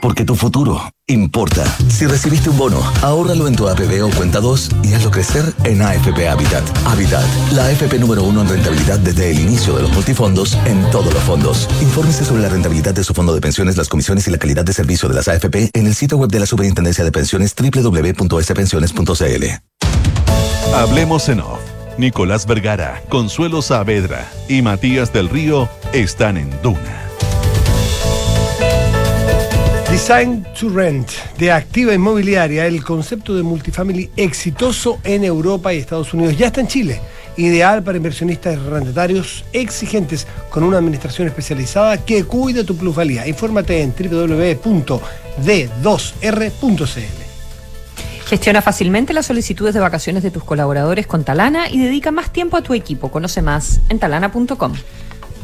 Speaker 18: Porque tu futuro importa. Si recibiste un bono, ahórralo en tu APB o cuenta 2 y hazlo crecer en AFP Habitat. Habitat, la AFP número uno en rentabilidad desde el inicio de los multifondos en todos los fondos. Infórmese sobre la rentabilidad de su fondo de pensiones, las comisiones y la calidad de servicio de las AFP en el sitio web de la Superintendencia de Pensiones www.spensiones.cl.
Speaker 1: Hablemos en off. Nicolás Vergara, Consuelo Saavedra y Matías del Río están en Duna.
Speaker 3: Design to Rent de Activa Inmobiliaria, el concepto de multifamily exitoso en Europa y Estados Unidos, ya está en Chile. Ideal para inversionistas arrendatarios exigentes con una administración especializada que cuide tu plusvalía. Infórmate en www.d2r.cl.
Speaker 4: Gestiona fácilmente las solicitudes de vacaciones de tus colaboradores con Talana y dedica más tiempo a tu equipo. Conoce más en talana.com.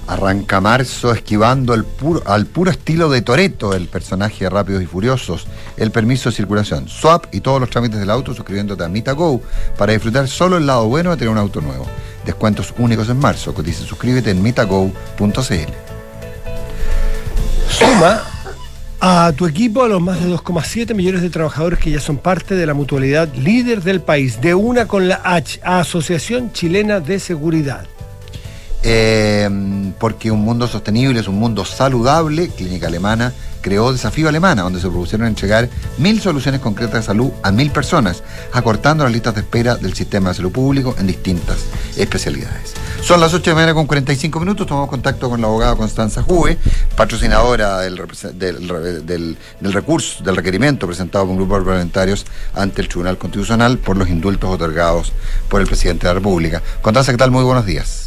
Speaker 2: Arranca marzo esquivando al puro estilo de Toreto, el personaje de Rápidos y Furiosos. El permiso de circulación, swap y todos los trámites del auto suscribiéndote a MitaGo para disfrutar solo el lado bueno de tener un auto nuevo. Descuentos únicos en marzo. Cotiza suscríbete en mitago.cl.
Speaker 3: Suma a tu equipo a los más de 2,7 millones de trabajadores que ya son parte de la mutualidad líder del país, de una con la H, Asociación Chilena de Seguridad.
Speaker 2: Eh, porque un mundo sostenible es un mundo saludable. Clínica Alemana creó Desafío Alemana, donde se propusieron entregar mil soluciones concretas de salud a mil personas, acortando las listas de espera del sistema de salud público en distintas especialidades. Son las 8 de la mañana con 45 minutos. Tomamos contacto con la abogada Constanza Juve, patrocinadora del, del, del, del recurso, del requerimiento presentado por un grupo de parlamentarios ante el Tribunal Constitucional por los indultos otorgados por el presidente de la República. Constanza, ¿qué tal? Muy buenos días.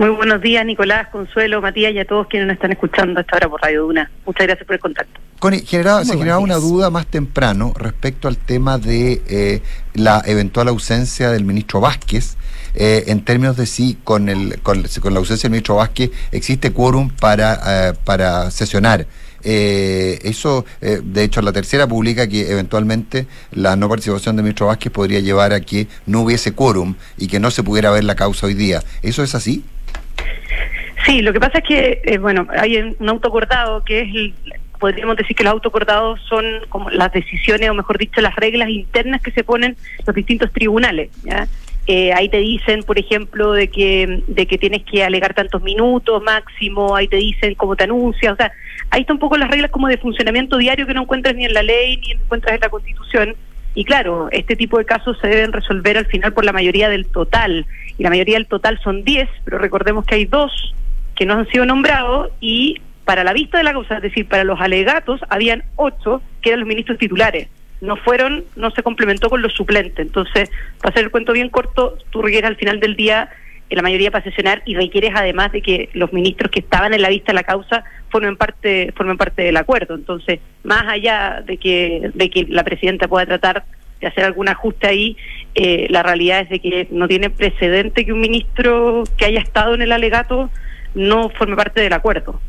Speaker 19: Muy buenos días, Nicolás, Consuelo, Matías y a todos quienes nos están escuchando hasta ahora por Radio Duna. Muchas gracias por el contacto.
Speaker 2: Connie, generaba, se generaba una duda más temprano respecto al tema de eh, la eventual ausencia del ministro Vázquez, eh, en términos de si con, el, con, con, la ausencia del ministro Vázquez existe quórum para, eh, para sesionar. Eh, eso, eh, de hecho, la tercera publica que eventualmente la no participación del ministro Vázquez podría llevar a que no hubiese quórum y que no se pudiera ver la causa hoy día. ¿Eso es así?
Speaker 19: Sí, lo que pasa es que, eh, bueno, hay un autocordado que es el, podríamos decir que los autocordados son como las decisiones, o mejor dicho, las reglas internas que se ponen los distintos tribunales. ¿ya? eh, ahí te dicen, por ejemplo, de que, de que tienes que alegar tantos minutos máximo, ahí te dicen cómo te anuncias, o sea, ahí está un poco las reglas como de funcionamiento diario que no encuentras ni en la ley ni encuentras en la Constitución. Y claro, este tipo de casos se deben resolver al final por la mayoría del total. Y la mayoría del total son 10, pero recordemos que hay dos que no han sido nombrados y para la vista de la causa, es decir, para los alegatos, habían ocho que eran los ministros titulares no fueron, no se complementó con los suplentes. Entonces, para hacer el cuento bien corto, requieres al final del día la mayoría para sesionar y requieres además de que los ministros que estaban en la vista de la causa formen parte formen parte del acuerdo. Entonces, más allá de que de que la presidenta pueda tratar de hacer algún ajuste ahí, eh, la realidad es de que no tiene precedente que un ministro que haya estado en el alegato no forme parte del acuerdo.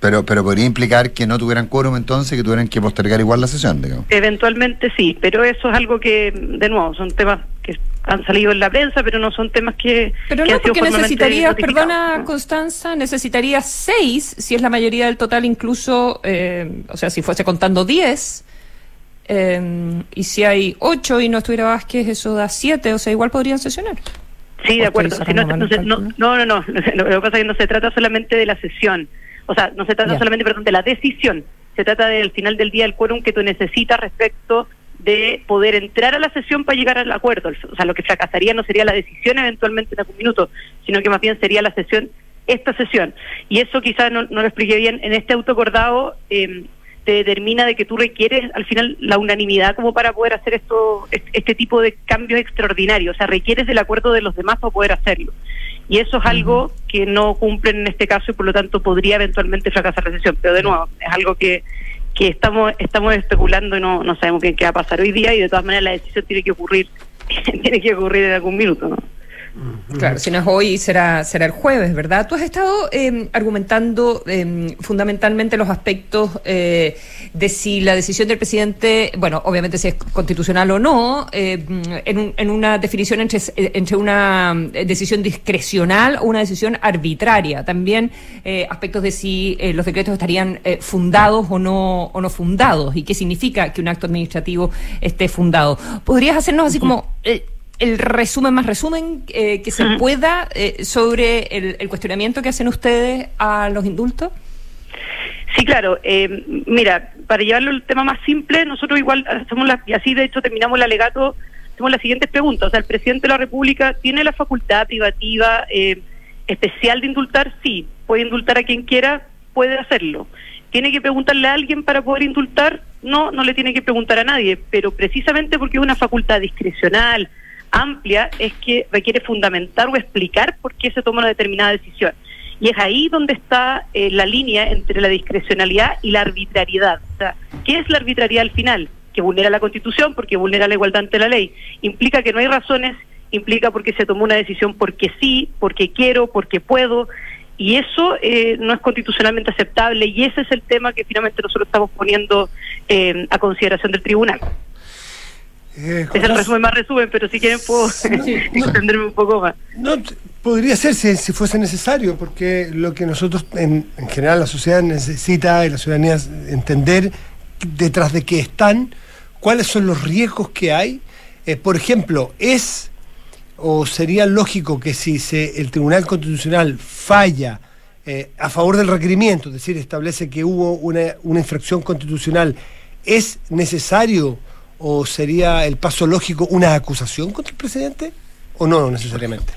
Speaker 2: Pero, pero podría implicar que no tuvieran quórum entonces, que tuvieran que postergar igual la sesión, digamos.
Speaker 19: Eventualmente sí, pero eso es algo que, de nuevo, son temas que han salido en la prensa, pero no son temas que.
Speaker 4: Pero no, porque necesitaría, perdona, Constanza, necesitaría seis, si es la mayoría del total, incluso, eh, o sea, si fuese contando diez. Eh, y si hay ocho y no estuviera Vázquez, eso da siete, o sea, igual podrían sesionar.
Speaker 19: Sí, de acuerdo. no, no, no, no, lo que pasa es que no se trata solamente de la sesión o sea, no se trata solamente, perdón, de la decisión, se trata del final del día del quórum que tú necesitas respecto de poder entrar a la sesión para llegar al acuerdo. O sea, lo que fracasaría no sería la decisión eventualmente en algún minuto, sino que más bien sería la sesión, esta sesión. Y eso quizás no, lo expliqué bien, en este autocordado eh, te determina de que tú requieres al final la unanimidad como para poder hacer esto este tipo de cambios extraordinarios. O sea, requieres del acuerdo de los demás para poder hacerlo y eso es algo que no cumplen en este caso y por lo tanto podría eventualmente fracasar la sesión. Pero de nuevo, es algo que, que estamos estamos especulando y no, no sabemos bien qué va a pasar hoy día y de todas maneras la decisión tiene que ocurrir tiene que ocurrir en algún minuto, ¿no?
Speaker 4: Claro, si no es hoy, será, será el jueves, ¿verdad? Tú has estado em, argumentando em, fundamentalmente los aspectos eh, de si la decisión del presidente, bueno, obviamente si es constitucional o no, em, en, en, una definición entre, entre una eh, decisión discrecional o una decisión arbitraria. También eh, aspectos de si los decretos estarían fundados o no, o no fundados y qué significa que un acto administrativo esté fundado. ¿Podrías hacernos así como el resumen más resumen eh, que se pueda eh, sobre el, cuestionamiento que hacen ustedes a los indultos?
Speaker 19: Sí, claro. Eh, mira, para llevarlo el tema más simple, nosotros igual hacemos la, y así de hecho terminamos el alegato, hacemos las siguientes preguntas. O sea, ¿el presidente de la República tiene la facultad privativa especial de indultar? Sí. ¿Puede indultar a quien quiera? Puede hacerlo. ¿Tiene que preguntarle a alguien para poder indultar? No, no le tiene que preguntar a nadie, pero precisamente porque es una facultad discrecional, amplia es que requiere fundamentar o explicar por qué se toma una determinada decisión. Y es ahí donde está eh, la línea entre la discrecionalidad y la arbitrariedad. O sea, ¿qué es la arbitrariedad al final? Que vulnera la Constitución porque vulnera la igualdad ante la ley. Implica que no hay razones, implica porque se tomó una decisión porque sí, porque quiero, porque puedo. Y eso eh, no es constitucionalmente aceptable y ese es el tema que finalmente nosotros estamos poniendo eh, a consideración del tribunal. Eh, es el resumen más resumen, pero si quieren puedo extenderme un poco más.
Speaker 3: No, podría ser si, fuese necesario, porque lo que nosotros, en, general, la sociedad necesita y la ciudadanía entender detrás de qué están, cuáles son los riesgos que hay. Eh, por ejemplo, es o sería lógico que si se, el Tribunal Constitucional falla eh, a favor del requerimiento, es decir, establece que hubo una, una infracción constitucional, es necesario ¿O sería el paso lógico una acusación contra el presidente? ¿O no necesariamente?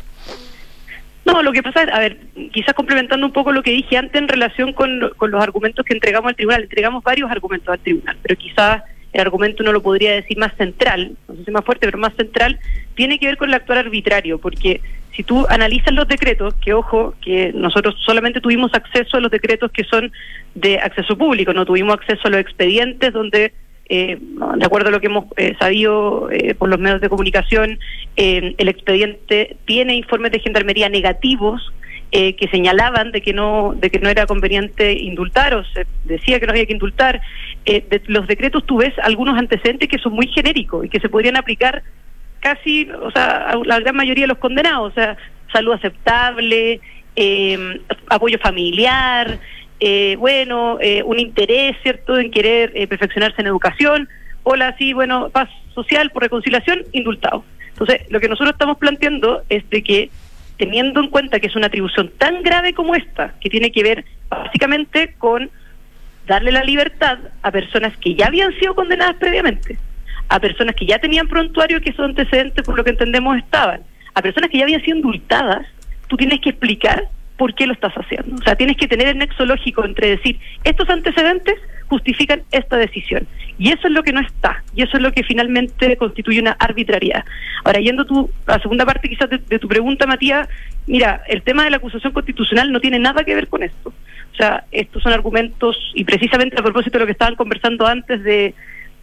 Speaker 19: No, lo que pasa es, a ver, quizás complementando un poco lo que dije antes en relación con, los argumentos que entregamos al tribunal, entregamos varios argumentos al tribunal, pero quizás el argumento no lo podría decir más central, no sé si más fuerte, pero más central, tiene que ver con el actuar arbitrario, porque si tú analizas los decretos, que ojo, que nosotros solamente tuvimos acceso a los decretos que son de acceso público, no tuvimos acceso a los expedientes donde eh, de acuerdo a lo que hemos eh, sabido eh, por los medios de comunicación, el expediente tiene informes de gendarmería negativos que señalaban de que no de que no era conveniente indultar o se decía que no había que indultar. de los decretos tú ves algunos antecedentes que son muy genéricos y que se podrían aplicar casi, o sea, a la gran mayoría de los condenados, o sea, salud aceptable, apoyo familiar, eh, bueno, eh, un interés, ¿cierto?, en querer eh, perfeccionarse en educación. Hola, sí, bueno, paz social por reconciliación, indultado. Entonces, lo que nosotros estamos planteando es de que, teniendo en cuenta que es una atribución tan grave como esta, que tiene que ver básicamente con darle la libertad a personas que ya habían sido condenadas previamente, a personas que ya tenían prontuario que esos antecedentes, por lo que entendemos, estaban, a personas que ya habían sido indultadas, tú tienes que explicar por qué lo estás haciendo. O sea, tienes que tener el nexo lógico entre decir, estos antecedentes justifican esta decisión. Y eso es lo que no está. Y eso es lo que finalmente constituye una arbitrariedad. Ahora, yendo tú a la segunda parte quizás de, de tu pregunta, Matías, mira, el tema de la acusación constitucional no tiene nada que ver con esto. O sea, estos son argumentos, y precisamente a propósito de lo que estaban conversando antes de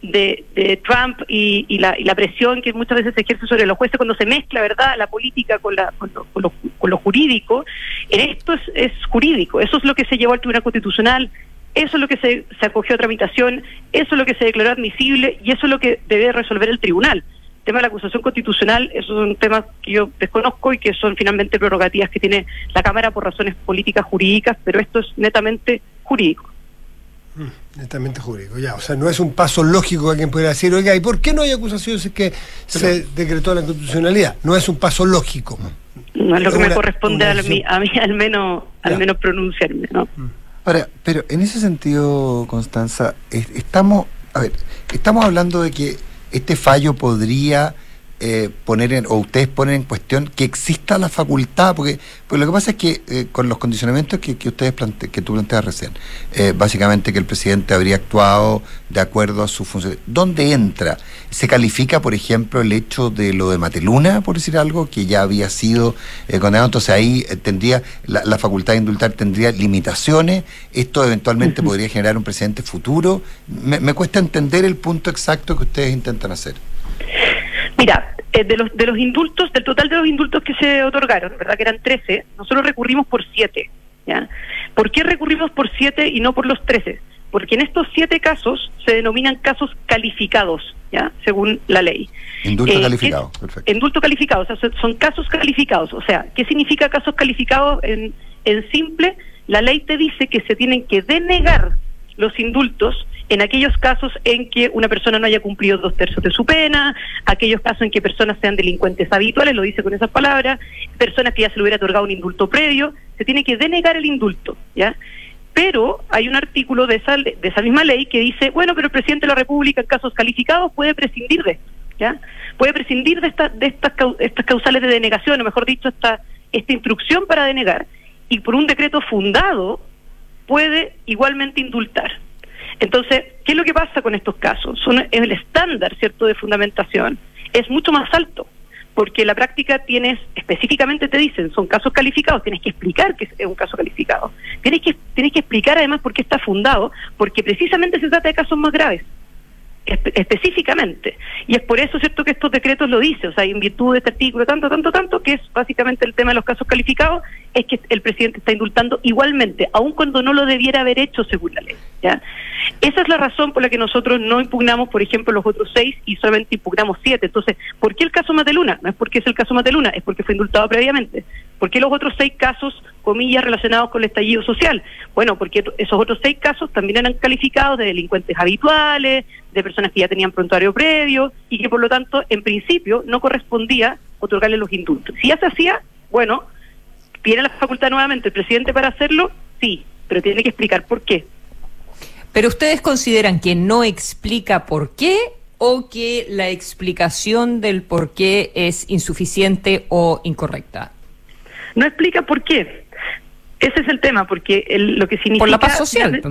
Speaker 19: de, de Trump y, la, y, la, presión que muchas veces se ejerce sobre los jueces cuando se mezcla, ¿verdad?, la política con, la, con, lo, con, lo, con lo, jurídico. En esto es, es, jurídico. Eso es lo que se llevó al Tribunal Constitucional, eso es lo que se, se acogió a tramitación, eso es lo que se declaró admisible y eso es lo que debe resolver el tribunal. Tema de la acusación constitucional, es un tema que yo desconozco y que son finalmente prerrogativas que tiene la Cámara por razones políticas jurídicas, pero esto es netamente jurídico.
Speaker 3: Mm, netamente jurídico, ya. O sea, no es un paso lógico que alguien pudiera decir, oiga, ¿y por qué no hay acusaciones si es que se decretó la constitucionalidad? No es un paso lógico.
Speaker 19: No es lo que me corresponde a mí, a mí al menos, al menos pronunciarme, ¿no?
Speaker 2: Ahora, pero en ese sentido, Constanza, estamos, a ver, estamos hablando de que este fallo podría eh, poner en, o ustedes ponen en cuestión que exista la facultad, porque, pues lo que pasa es que eh, con los condicionamientos que, que ustedes plante, que tú planteas recién, eh, básicamente que el presidente habría actuado de acuerdo a su función. ¿Dónde entra? ¿Se califica, por ejemplo, el hecho de lo de Mateluna, por decir algo, que ya había sido condenado? Entonces ahí tendría la, la, facultad de indultar tendría limitaciones. Esto eventualmente uh -huh. podría generar un presidente futuro. Me, me cuesta entender el punto exacto que ustedes intentan hacer.
Speaker 19: Mira, eh, de los de los indultos, del total de los indultos que se otorgaron, ¿verdad? Que eran 13, nosotros recurrimos por 7, ¿ya? ¿Por qué recurrimos por 7 y no por los 13? Porque en estos 7 casos se denominan casos calificados, ¿ya? Según la ley.
Speaker 2: Indulto eh, calificado,
Speaker 19: perfecto. Indulto calificado, o sea, son, son casos calificados. O sea, ¿qué significa casos calificados en, en simple? La ley te dice que se tienen que denegar los indultos en aquellos casos en que una persona no haya cumplido dos tercios de su pena, aquellos casos en que personas sean delincuentes habituales, lo dice con esas palabras, personas que ya se le hubiera otorgado un indulto previo, se tiene que denegar el indulto, ¿ya? Pero hay un artículo de esa, de esa misma ley que dice, bueno, pero el presidente de la República en casos calificados puede prescindir de ¿ya? Puede prescindir de, esta, de estas, estas causales de denegación, o mejor dicho, esta, esta instrucción para denegar, y por un decreto fundado puede igualmente indultar. Entonces, ¿qué es lo que pasa con estos casos? Son, el estándar, ¿cierto?, de fundamentación es mucho más alto, porque la práctica tienes, específicamente te dicen, son casos calificados, tienes que explicar que es un caso calificado. Tienes que, tienes que explicar además por qué está fundado, porque precisamente se trata de casos más graves específicamente. Y es por eso, ¿cierto?, que estos decretos lo dicen, o sea, en virtud de este artículo tanto, tanto, tanto, que es básicamente el tema de los casos calificados, es que el presidente está indultando igualmente, aun cuando no lo debiera haber hecho según la ley, ¿ya? Esa es la razón por la que nosotros no impugnamos, por ejemplo, los otros seis y solamente impugnamos siete. Entonces, ¿por qué el caso Mateluna? No es porque es el caso Mateluna, es porque fue indultado previamente. ¿Por qué los otros seis casos, comillas, relacionados con el estallido social? Bueno, porque esos otros seis casos también eran calificados de delincuentes habituales, de personas que ya tenían prontuario previo y que por lo tanto, en principio, no correspondía otorgarle los indultos. Si ya se hacía, bueno, tiene la facultad nuevamente el presidente para hacerlo, sí, pero tiene que explicar por qué.
Speaker 4: Pero ustedes consideran que no explica por qué o que la explicación del por qué es insuficiente o incorrecta.
Speaker 19: No explica por qué. Ese es el tema, porque el, lo que significa...
Speaker 4: Por la paz social.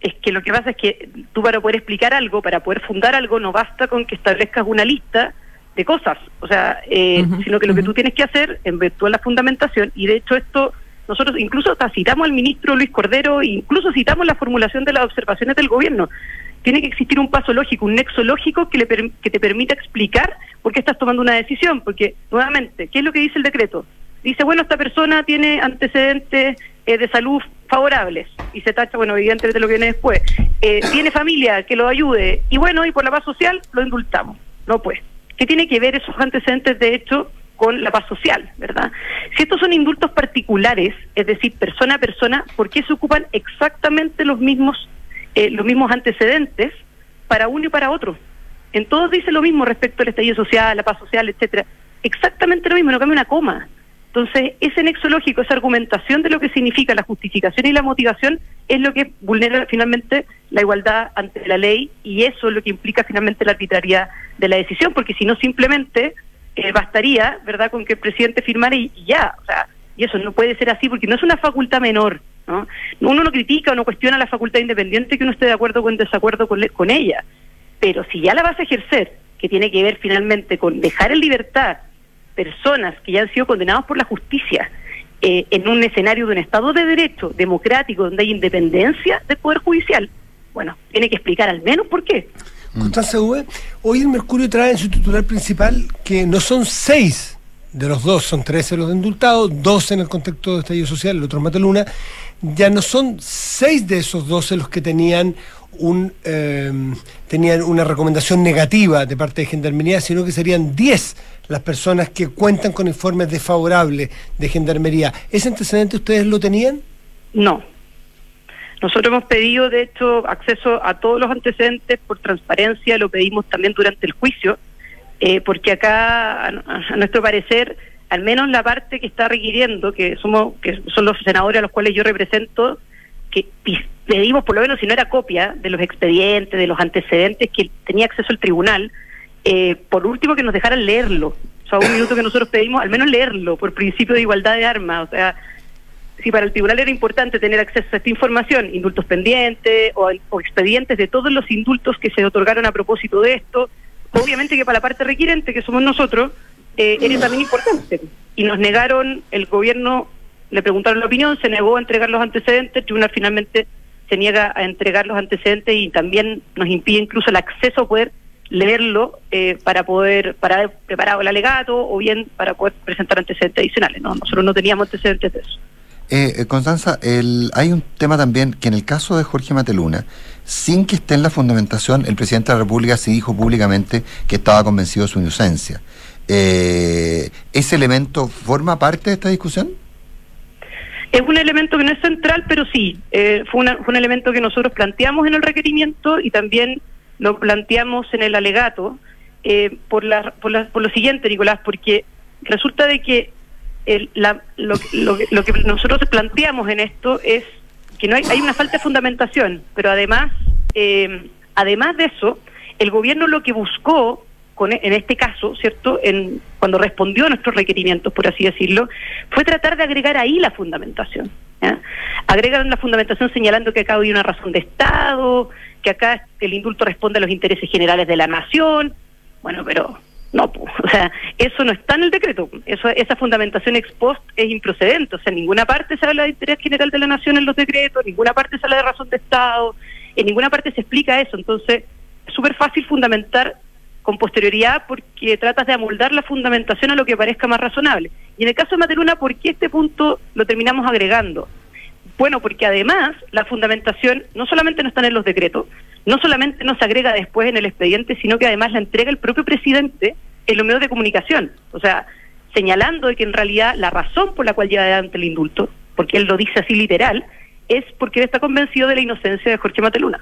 Speaker 19: Es que lo que pasa es que tú para poder explicar algo, para poder fundar algo, no basta con que establezcas una lista de cosas, o sea, eh, uh -huh, sino que lo uh -huh. que tú tienes que hacer en virtud de la fundamentación, y de hecho esto nosotros incluso hasta citamos al ministro Luis Cordero, incluso citamos la formulación de las observaciones del gobierno. Tiene que existir un paso lógico, un nexo lógico que, le que te permita explicar por qué estás tomando una decisión. Porque, nuevamente, ¿qué es lo que dice el decreto? Dice, bueno, esta persona tiene antecedentes eh, de salud favorables y se tacha, bueno, evidentemente lo que viene después. Eh, tiene familia que lo ayude y bueno, y por la paz social lo indultamos. No, pues. ¿Qué tiene que ver esos antecedentes de hecho con la paz social, ¿verdad? Si estos son indultos particulares, es decir, persona a persona, ¿por qué se ocupan exactamente los mismos eh, los mismos antecedentes para uno y para otro? En todos dice lo mismo respecto al estallido social, la paz social, etcétera. Exactamente lo mismo, no cambia una coma. Entonces, ese nexo lógico, esa argumentación de lo que significa la justificación y la motivación es lo que vulnera finalmente la igualdad ante la ley y eso es lo que implica finalmente la arbitrariedad de la decisión, porque si no simplemente eh, bastaría, ¿verdad?, con que el presidente firmara y, ya, o sea, y eso no puede ser así porque no es una facultad menor, ¿no? Uno no critica o no cuestiona la facultad independiente que uno esté de acuerdo o en desacuerdo con, con ella, pero si ya la vas a ejercer, que tiene que ver finalmente con dejar en libertad personas que ya han sido condenados por la justicia eh, en un escenario de un Estado de Derecho democrático donde hay independencia del Poder Judicial, bueno, tiene que explicar al menos por qué.
Speaker 3: Constanza V, hoy el Mercurio trae en su titular principal que no son seis de los dos, son 13 los indultados, dos en el contexto de estallido social, el otro es Mataluna, ya no son seis de esos 12 los que tenían un eh, tenían una recomendación negativa de parte de Gendarmería, sino que serían 10 las personas que cuentan con informes desfavorables de Gendarmería. ¿Ese antecedente ustedes lo tenían?
Speaker 19: No. Nosotros hemos pedido, de hecho, acceso a todos los antecedentes por transparencia, lo pedimos también durante el juicio, eh, porque acá, a, nuestro parecer, al menos la parte que está requiriendo, que somos que son los senadores a los cuales yo represento, que pedimos por lo menos, si no era copia, de los expedientes, de los antecedentes que tenía acceso el tribunal, eh, por último que nos dejaran leerlo. O sea, un minuto que nosotros pedimos, al menos leerlo, por principio de igualdad de armas. O sea, si para el tribunal era importante tener acceso a esta información, indultos pendientes o, o expedientes de todos los indultos que se otorgaron a propósito de esto, obviamente que para la parte requirente, que somos nosotros, eh, era también importante. Y nos negaron, el gobierno le preguntaron la opinión, se negó a entregar los antecedentes, el tribunal finalmente se niega a entregar los antecedentes y también nos impide incluso el acceso a poder leerlo eh, para poder, para haber preparado el alegato o bien para poder presentar antecedentes adicionales. ¿no? Nosotros no teníamos antecedentes de eso.
Speaker 2: Eh, eh, Constanza, el, hay un tema también que en el caso de Jorge Mateluna, sin que esté en la fundamentación, el presidente de la República sí dijo públicamente que estaba convencido de su inocencia. Eh, ¿Ese elemento forma parte de esta discusión?
Speaker 19: Es un elemento que no es central, pero sí, eh, fue, una- fue un elemento que nosotros planteamos en el requerimiento y también lo planteamos en el alegato eh, por, la, por, la- por lo siguiente, Nicolás, porque resulta de que el- la- lo, lo lo que nosotros planteamos en esto es que no hay, hay una falta de fundamentación, pero además, eh, además de eso, el gobierno lo que buscó con, en este caso, ¿cierto? En, cuando respondió a nuestros requerimientos, por así decirlo, fue tratar de agregar ahí la fundamentación. ¿ya? Agregan la fundamentación señalando que acá hay una razón de Estado, que acá el indulto responde a los intereses generales de la nación. Bueno, pero no, o sea, eso no está en el decreto. Eso, esa fundamentación ex post es improcedente. O sea, en ninguna parte se habla de interés general de la nación en los decretos, en ninguna parte se habla de razón de Estado, en ninguna parte se explica eso. Entonces, es súper fácil fundamentar con posterioridad porque tratas de amoldar la fundamentación a lo que parezca más razonable. Y en el caso de Materuna, ¿por qué este punto lo terminamos agregando? Bueno, porque además la fundamentación no solamente no está en los decretos, no solamente no se agrega después en el expediente, sino que además la entrega el propio presidente en los medios de comunicación. O sea, señalando que en realidad la razón por la cual lleva adelante el indulto, porque él lo dice así literal, es porque él está convencido de la inocencia de Jorge Mateluna.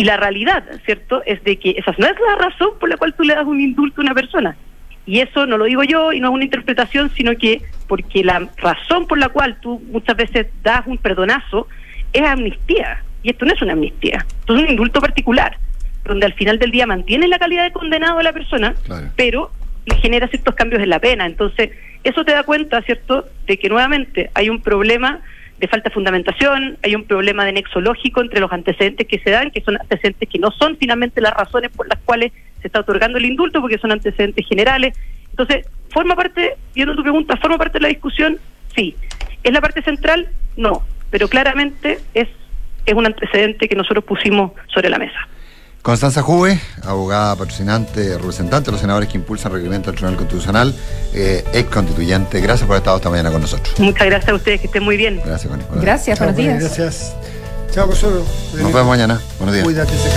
Speaker 19: Y la realidad, ¿cierto?, es de que esa no es la razón por la cual tú le das un indulto a una persona. Y eso no lo digo yo y no es una interpretación, sino que porque la razón por la cual tú muchas veces das un perdonazo es amnistía. Y esto no es una amnistía, esto es un indulto particular, donde al final del día mantiene la calidad de condenado a la persona, pero le genera ciertos cambios en la pena. Entonces, eso te da cuenta, ¿cierto?, de que nuevamente hay un problema de falta de fundamentación, hay un problema de nexo lógico entre los antecedentes que se dan, que son antecedentes que no son finalmente las razones por las cuales se está otorgando el indulto, porque son antecedentes generales. Entonces, ¿forma parte, viendo tu pregunta, ¿forma parte de la discusión? Sí. ¿Es la parte central? No. Pero claramente es, es un antecedente que nosotros pusimos sobre la mesa.
Speaker 2: Constanza Juve, abogada patrocinante, representante de los senadores que impulsan el requerimiento del Tribunal Constitucional, eh, ex constituyente. Gracias por haber estado esta mañana con nosotros.
Speaker 19: Muchas gracias a ustedes, que estén muy bien.
Speaker 2: Gracias, Connie.
Speaker 4: Gracias, buenos días.
Speaker 3: Gracias. Chao, Consuelo.
Speaker 2: Nos vemos mañana. Buenos días.
Speaker 3: Cuídate, se